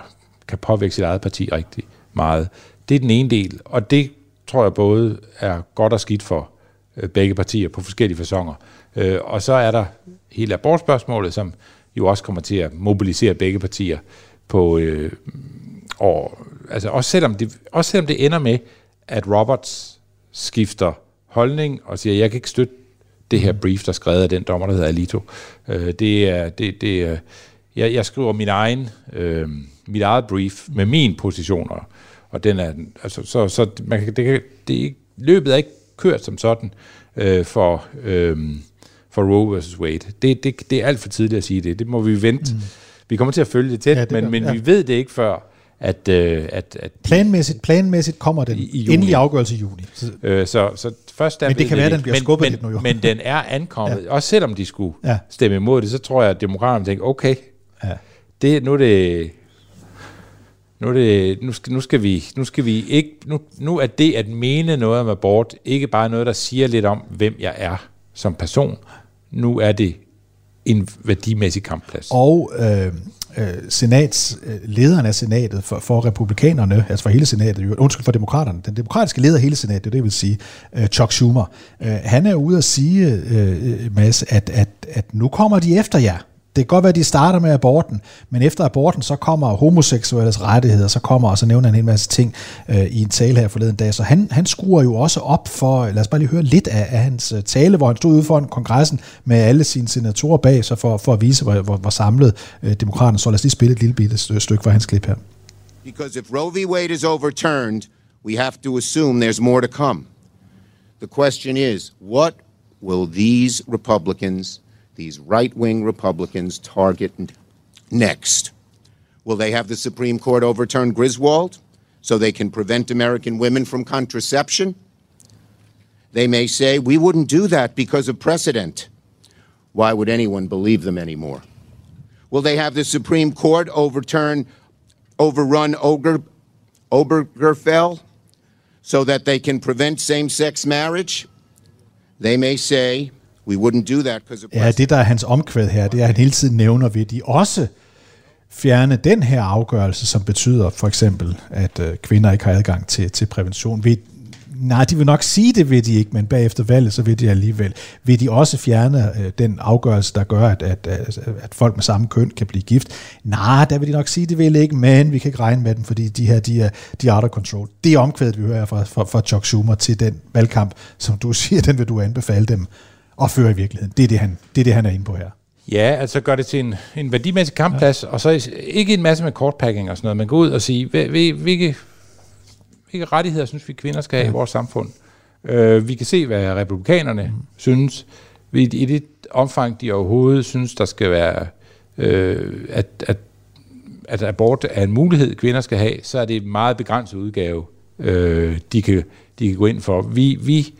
kan påvirke sit eget parti rigtig meget. Det er den ene del, og det tror jeg både er godt og skidt for øh, begge partier på forskellige fasonger. Øh, og så er der hele abortspørgsmålet, som jo også kommer til at mobilisere begge partier på øh, og, altså også selvom, det, også selvom det ender med, at Roberts skifter holdning og siger, jeg kan ikke støtte det her brief, der er skrevet af den dommer, der hedder Alito. Øh, det er, det, det er, jeg, jeg skriver min egen, øh, mit eget brief med min position, og, den er, altså, så, så man kan, det, kan, det er ikke, løbet er ikke kørt som sådan øh, for, øh, for Roe versus Wade. Det, det, det er alt for tidligt at sige det. Det må vi vente. Mm. Vi kommer til at følge det tæt, Ja, ja, det men, gør- men ja. vi ved det ikke før, at, øh, at, at Planmæssigt, planmæssigt kommer den i juni. endelige afgørelse i juni. Så, Øh, så, så først der Men det kan være, ikke. den bliver men, skubbet men, lidt nu jo. Men den er ankommet. ja. Også selvom de skulle ja. stemme imod det, så tror jeg, at demokraterne tænker, okay, Ja. det, nu er det... Nu, er det, nu, skal, nu, skal vi, nu skal vi ikke... Nu, nu er det at mene noget om abort ikke bare noget, der siger lidt om, hvem jeg er som person. Nu er det en værdimæssig kampplads. og øh, øh, senats, øh, lederen af senatet for, for republikanerne, altså for hele senatet, undskyld for demokraterne, den demokratiske leder af hele senatet, det er det, jeg vil sige, øh, Chuck Schumer, øh, han er ude at sige, øh, øh Mads, at, at, at nu kommer de efter jer. Det kan godt være, at de starter med aborten, men efter aborten, så kommer homoseksuelles rettigheder, så kommer, og så nævner han en hel masse ting øh, i en tale her forleden dag. Så han, han skruer jo også op for, lad os bare lige høre lidt af, af hans øh, tale, hvor han stod ude foran kongressen med alle sine senatorer bag sig for, for at vise, hvor, hvor, hvor samlet øh, demokraterne. Så lad os lige spille et lille bitte stykke fra hans klip her. Because if Roe v. Wade is overturned, we have to assume there's more to come. The question is what will these Republicans these right wing Republicans target next? Will they have the Supreme Court overturn Griswold so they can prevent American women from contraception? They may say, we wouldn't do that because of precedent. Why would anyone believe them anymore? Will they have the Supreme Court overturn, overrun Oger, Obergefell so that they can prevent same sex marriage? They may say, we wouldn't do that because Ja, det der er hans omkvæd her, det er, at han hele tiden nævner, vil de også fjerne den her afgørelse, som betyder for eksempel, at øh, kvinder ikke har adgang til, til prævention. Vil, nej, de vil nok sige det, vil de ikke, men bagefter valget, så vil de alligevel. Vil de også fjerne øh, den afgørelse, der gør, at, at, at, at folk med samme køn kan blive gift? Nej, der vil de nok sige, det vil ikke, men vi kan ikke regne med dem, fordi de her, de er, de er out of control. Det er omkvædet, vi hører fra, fra, fra Chuck Schumer til den valgkamp, som du siger, den vil du anbefale dem at føre i virkeligheden. Det er det, han, det er, det, han er inde på her. Ja, altså gør det til en, en værdimæssig kampplads, ja. og så ikke en masse med kortpacking og sådan noget, men gå ud og sige, hvil- hvil- hvilke, hvilke rettigheder synes vi kvinder skal have ja. i vores samfund. Øh, vi kan se, hvad republikanerne mm. synes. Vi, I det omfang, de overhovedet synes, der skal være, øh, at, at, at abort er en mulighed, kvinder skal have, så er det en meget begrænset udgave, øh, de, kan, de kan gå ind for. Vi, vi,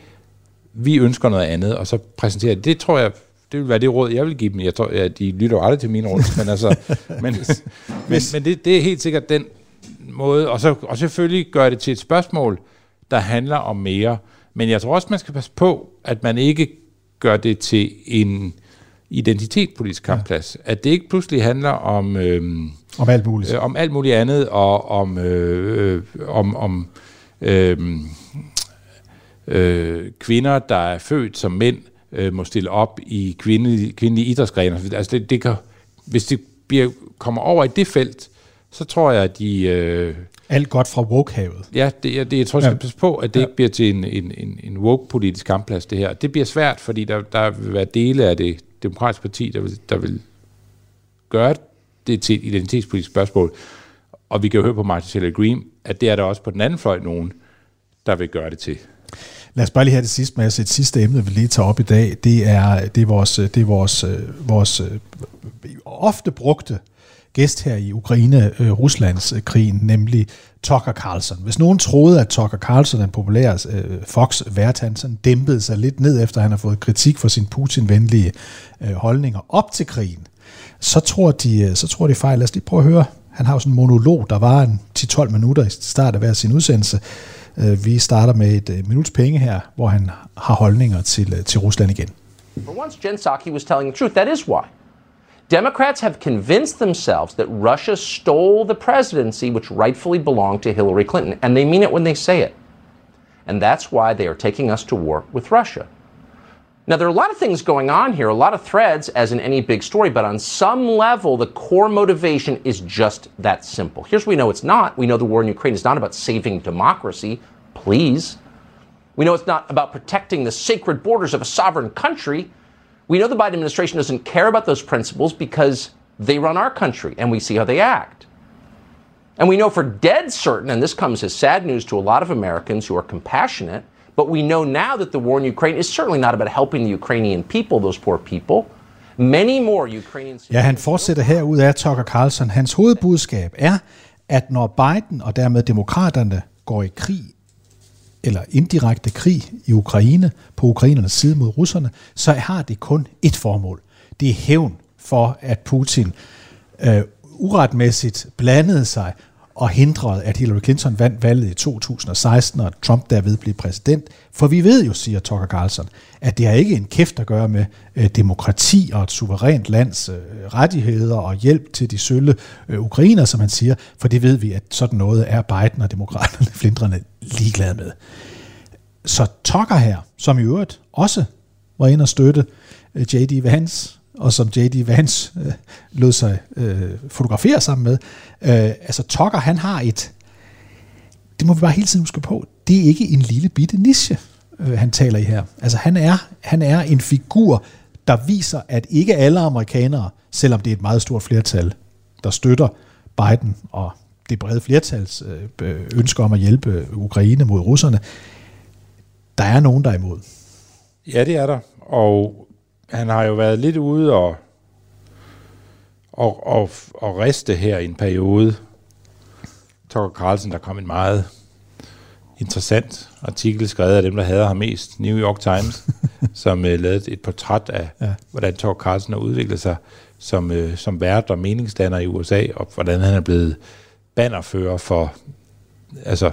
vi ønsker noget andet, og så præsentere det. Det tror jeg, det vil være det råd, jeg vil give dem. Jeg tror, at de lytter jo aldrig til mine råd, men, altså, men, men, men det, det er helt sikkert den måde, og, så, og selvfølgelig gør det til et spørgsmål, der handler om mere. Men jeg tror også, man skal passe på, at man ikke gør det til en identitetpolitisk kampplads. Ja. At det ikke pludselig handler om... Øhm, Om alt muligt. Øh, om alt muligt andet, og om, øh, øh, om, om øh, øh, kvinder, der er født som mænd, øh, må stille op i kvindelige, kvindelige idrætsgrene. Altså det, det kan, hvis det bliver, kommer over i det felt, så tror jeg, at de... Øh, Alt godt fra wokehavet. Ja, det, jeg, det, jeg tror, jeg skal Ja. passe på, at det ja. ikke bliver til en, en, en, en woke-politisk kampplads, det her. Det bliver svært, fordi der, der vil være dele af det demokratiske parti, der vil, der vil gøre det til et identitetspolitisk spørgsmål. Og vi kan jo høre på Martin Taylor Green, at det er der også på den anden fløj nogen, der vil gøre det til. Lad os bare lige have det sidste med, et sidste emne, vi lige tager op i dag. Det er, det er vores, det er vores, øh, vores øh, ofte brugte gæst her i Ukraine-Ruslands øh, krigen, nemlig Tucker Carlson. Hvis nogen troede, at Tucker Carlson, den populære øh, Fox-vært, han sådan dæmpede sig lidt ned, efter han har fået kritik for sine Putin-venlige øh, holdninger op til krigen, så tror de, så tror de fejl. Lad os lige prøve at høre. Han har jo sådan en monolog, der var en 10-12 minutter i start af hver sin udsendelse. Øh, vi starter med et øh, minuts penge her, hvor han har holdninger til, øh, til Rusland igen. For once, Jen Psaki was telling the truth. That is why. Democrats have convinced themselves that Russia stole the presidency, which rightfully belonged to Hillary Clinton, and they mean it when they say it. And that's why they are taking us to war with Russia. Now, there are a lot of things going on here, a lot of threads, as in any big story, but on some level, the core motivation is just that simple. Here's what we know it's not. We know the war in Ukraine is not about saving democracy, please. We know it's not about protecting the sacred borders of a sovereign country. We know the Biden administration doesn't care about those principles because they run our country and we see how they act. And we know for dead certain, and this comes as sad news to a lot of Americans who are compassionate, but we know now that the war in Ukraine is certainly not about helping the Ukrainian people, those poor people. Many more Ukrainians. Ja, han fortsætter herud af Tucker Carlson. Hans hovedbudskab er, at når Biden og dermed demokraterne går i krig, eller indirekte krig i Ukraine, på ukrainernes side mod russerne, så har det kun et formål. Det er hævn for, at Putin øh, uretmæssigt blandede sig og hindrede, at Hillary Clinton vandt valget i 2016, og Trump derved blev præsident. For vi ved jo, siger Tucker Carlson, at det har ikke en kæft at gøre med øh, demokrati og et suverænt lands øh, rettigheder og hjælp til de sølle øh, ukrainer, som han siger, for det ved vi, at sådan noget er Biden og demokraterne flindrende ligeglade med. Så Tucker her, som i øvrigt også var inde og støtte øh, J.D. Vance, og som J.D. Vance øh, lod sig øh, fotografere sammen med. Øh, altså Tucker, han har et, det må vi bare hele tiden huske på, det er ikke en lille bitte niche, øh, han taler i her. Altså han er, han er en figur, der viser, at ikke alle amerikanere, selvom det er et meget stort flertal, der støtter Biden og det brede flertals øh, ønsker om at hjælpe Ukraine mod russerne, der er nogen, der er imod. Ja, det er der. Og han har jo været lidt ude og, og, og, og riste her i en periode. Tucker Carlson, der kom en meget interessant artikel skrevet af dem, der hader ham mest, New York Times, som øh, lavede et portræt af, Ja. hvordan Tucker Carlson har udviklet sig som, øh, som vært og meningsdanner i USA, og hvordan han er blevet bannerfører for altså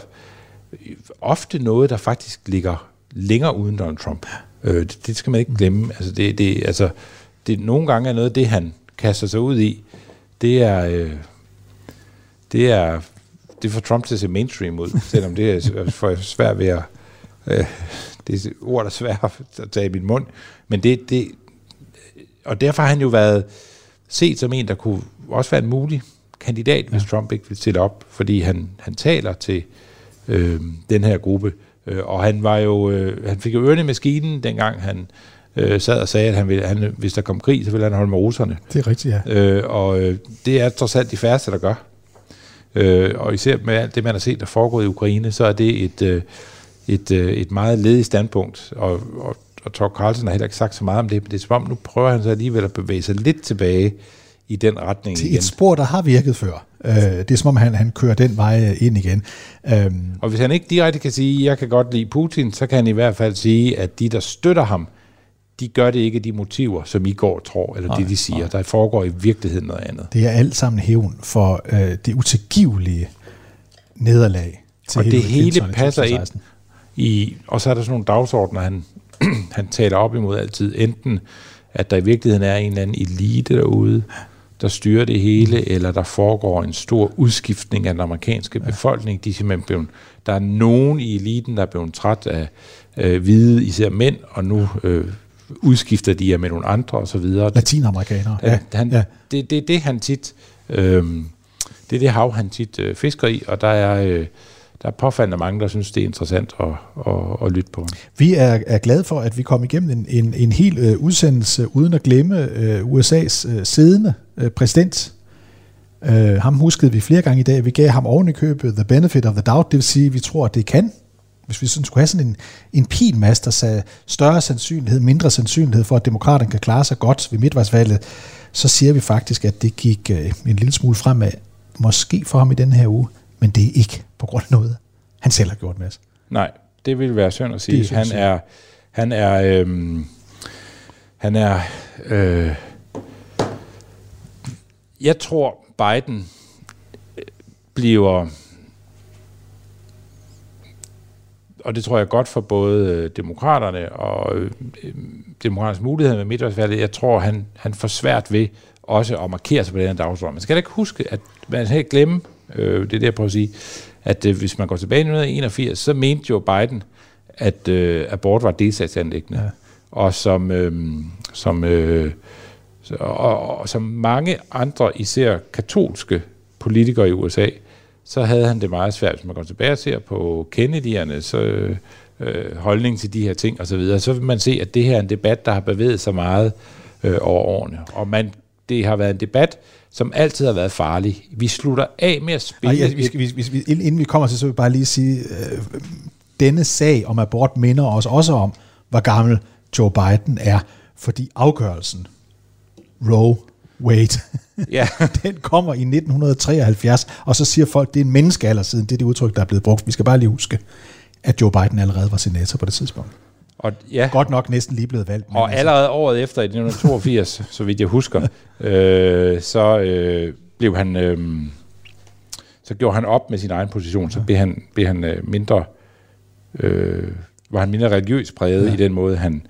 ofte noget, der faktisk ligger længere uden Donald Trump. Øh, det, det skal man ikke glemme. Altså, det, det, altså, det nogle gange er noget af det, han kaster sig ud i, det er, øh, det er, det får Trump til at se mainstream ud, selvom det er for svært ved at, øh, det er ord, der er svært at tage i min mund, men det, det, og derfor har han jo været set som en, der kunne også være en mulig kandidat, hvis Trump ikke vil stille op, fordi han, han taler til øh, den her gruppe. Øh, og han var jo, øh, han fik jo ørerne i maskinen, dengang han øh, sad og sagde, at han ville, han, hvis der kom krig, så ville han holde med russerne. Det er rigtigt, ja. Øh, og øh, det er trods alt de færreste, der gør. Øh, og især med alt det, man har set, der foregår i Ukraine, så er det et, øh, et, øh, et meget ledigt standpunkt. Og, og, og Torg Carlsen har heller ikke sagt så meget om det, men det er som om, nu prøver han så alligevel at bevæge sig lidt tilbage i den retning Til igen. et spor, der har virket før. Øh, det er som om, han, han kører den vej ind igen. Øhm, Og hvis han ikke direkte kan sige, jeg kan godt lide Putin, så kan han i hvert fald sige, at de, der støtter ham, de gør det ikke af de motiver, som I går tror, eller Nej, det, de siger. Der foregår i virkeligheden noget andet. det er alt sammen hævn for øh, det utilgivelige nederlag til og det hele Clinton i passer ind 2016. i, og så er der sådan nogle dagsordner, han, han taler op imod altid. Enten, at der i virkeligheden er en eller anden elite derude, der styrer det hele, eller der foregår en stor udskiftning af den amerikanske befolkning. De er simpelthen blevet, der er nogen i eliten, der er blevet træt af øh, hvide, især mænd, og nu øh, udskifter de jer med nogle andre osv. Latinamerikanere. Ja, han, ja. Det, det, det han tit, øh, det er det hav, han tit øh, fisker i, og der er, øh, der er påfaldende mange, der synes, det er interessant at, at, at lytte på. Vi er, er glade for, at vi kom igennem en, en, en hel øh, udsendelse, uden at glemme øh, USA's øh, siddende øh, præsident. Øh, ham huskede vi flere gange i dag. Vi gav ham oven i købet the benefit of the doubt, det vil sige, at vi tror, at det kan. Hvis vi sådan skulle have sådan en, en pilmast, der sagde større sandsynlighed, mindre sandsynlighed for, at demokraterne kan klare sig godt ved midtvejsvalget, så siger vi faktisk, at det gik øh, en lille smule fremad. Måske for ham i den her uge, men det er ikke på grund af noget, han selv har gjort med os. Nej, det vil være synd at Det sige. er synd at han, er, han er, øhm, han er, øh, jeg tror Biden øh, bliver, og det tror jeg er godt for både øh, demokraterne og øh, demokraternes muligheder med midtvejsvalget. Jeg tror, han, han får svært ved også at markere sig på den her dagsorden. Man skal da ikke huske, at man skal ikke glemme, øh, det er det, jeg prøver at sige, at øh, hvis man går tilbage i 1981, så mente Joe Biden, at øh, abort var delstatsanlæggende. Ja. Og som, øh, som, øh, så, og, og som mange andre, især katolske politikere i USA, så havde han det meget svært. Hvis man går tilbage og ser på Kennedy'erne, så øh, holdning til de her ting osv., så vil man se, at det her er en debat, der har bevæget sig meget øh, over årene. Og man, det har været en debat, som altid har været farlig. Vi slutter af med at spille... Ej, ja, vi skal, vi, vi, inden vi kommer til, så vil jeg bare lige sige, øh, denne sag om abort minder os også om, hvor gammel Joe Biden er, fordi afgørelsen, Roe Wade, Ja. den kommer i 1973, og så siger folk, det er en menneskealder siden, det er det udtryk, der er blevet brugt. Vi skal bare lige huske, at Joe Biden allerede var senator på det tidspunkt. Og, ja. Godt nok næsten lige blevet valgt. Og allerede året efter, i 1982, så vidt jeg husker, øh, så øh, blev han, øh, så gjorde han op med sin egen position, så blev han, blev han øh, mindre, øh, var han mindre religiøs præget ja. i den måde, han,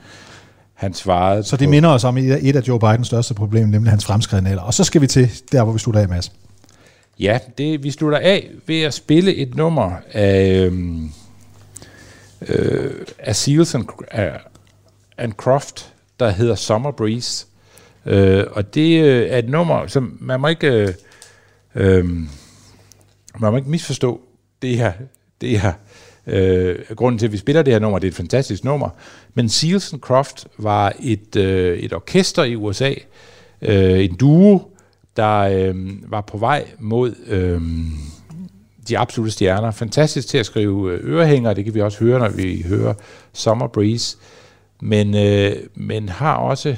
han svarede. Så det minder os om et af Joe Bidens største problemer, nemlig hans fremskredende alder. Og så skal vi til der, hvor vi slutter af, Mads. Ja, det, vi slutter af ved at spille et nummer af, øhm, øh, af Seals and, uh, and Croft, der hedder Summer Breeze. Øh, og det øh, er et nummer, som man må ikke, øh, øh, man må ikke misforstå det her. Det her øh, grunden til, at vi spiller det her nummer, det er et fantastisk nummer. Men Seals and Croft var et, øh, et orkester i USA, øh, en duo, der øh, var på vej mod øh, de absolutte stjerner. Fantastisk til at skrive øh, ørehænger, det kan vi også høre, når vi hører Summer Breeze. Men, øh, men har også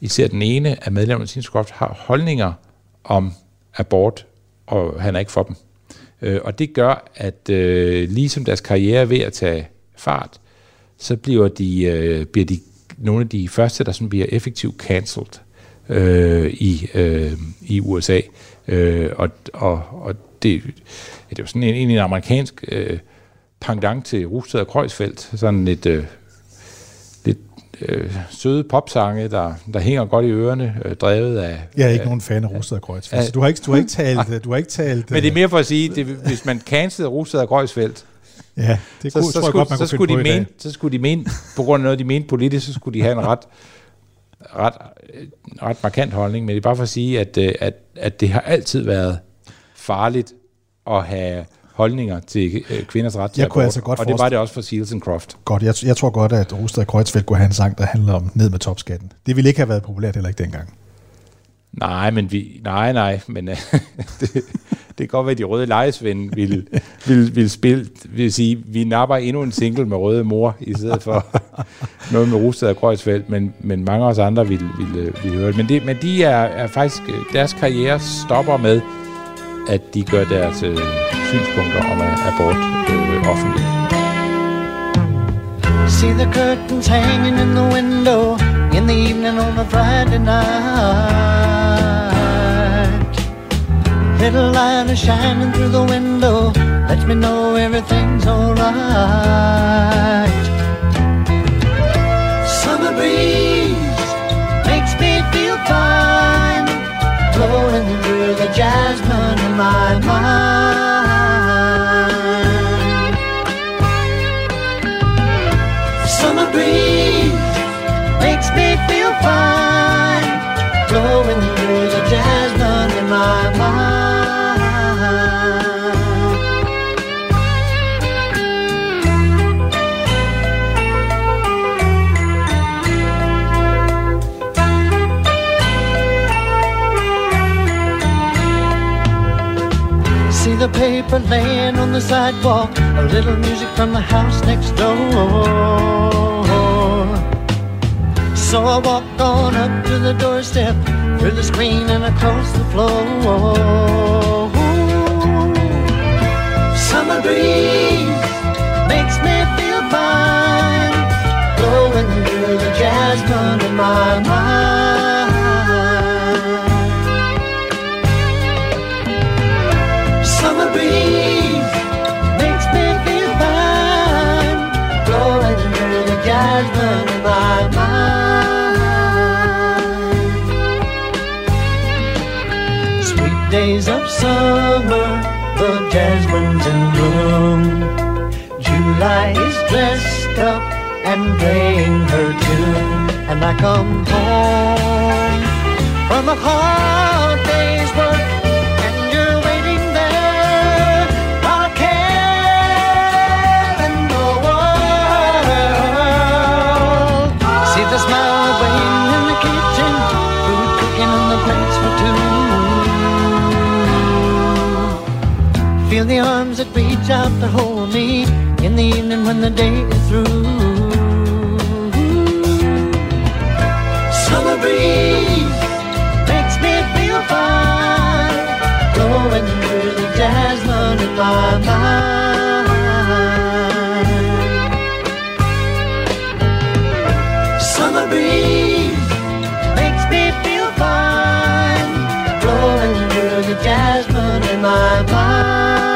især den ene af medlemmerne af Team har holdninger om abort, og han er ikke for dem. Øh, og det gør, at øh, ligesom deres karriere er ved at tage fart, så bliver de, øh, bliver de nogle af de første, der sådan bliver effektivt cancelled øh, i, øh, i USA. Øh, og, og, og det, det er jo sådan en, en, en amerikansk øh, pendant til Rustad og Kreuzfeldt, sådan lidt, øh, lidt øh, søde popsange, der, der hænger godt i ørerne, øh, drevet af... Jeg er ikke nogen fan af Rustad og Kreuzfeldt, så du har ikke, du har ikke talt... Du har ikke talt Men det er mere for at sige, det, hvis man cancelede Rustad og Kreuzfeldt, Ja, det så, kunne- så, tror jeg skulle, godt, man så, skulle de mene, så skulle de mene, på grund af noget, de mente politisk, så skulle de have en ret, ret, øh, ret markant holdning. Men det er bare for at sige, at, øh, at, at det har altid været farligt at have holdninger til øh, kvinders ret til Jeg kunne abort. altså godt og det var det også for Seals and Croft. Godt, jeg, jeg tror godt, at Rustad og Kreuzfeldt kunne have en sang, der handler om ned med topskatten. Det ville ikke have været populært heller ikke dengang. Nej, men vi, nej, nej, men øh, det, det kan godt være, at de røde lejesvende vil, vil, vil spille, vil sige, vi napper endnu en single med røde mor, i stedet for noget med Rustad og Kreuzfeldt, men, men mange af os andre vil, vil, vil høre det. Men, det, men de er, er faktisk, øh, deres karriere stopper med, at de gør deres øh, synspunkter om øh, abort øh, offentlige. See the curtains hanging in the window in the evening on a Friday night. Little light is shining through the window, lets me know everything's alright. Summer breeze makes me feel fine, blowing through the jasmine in my mind. Paper laying on the sidewalk, a little music from the house next door. So I walked on up to the doorstep, through the screen and across the floor. Summer breeze makes me feel fine, blowing through the jasmine in my mind. The jasmine in my mind. Sweet days of summer, the jasmine's in bloom. July is dressed up and playing her tune, and I come home from a hard to hold me in the evening when the day is through. Summer breeze makes me feel fine, blowing through the jasmine in my mind. Summer breeze makes me feel fine, blowing through the jasmine in my mind.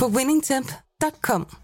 på winningtemp.com.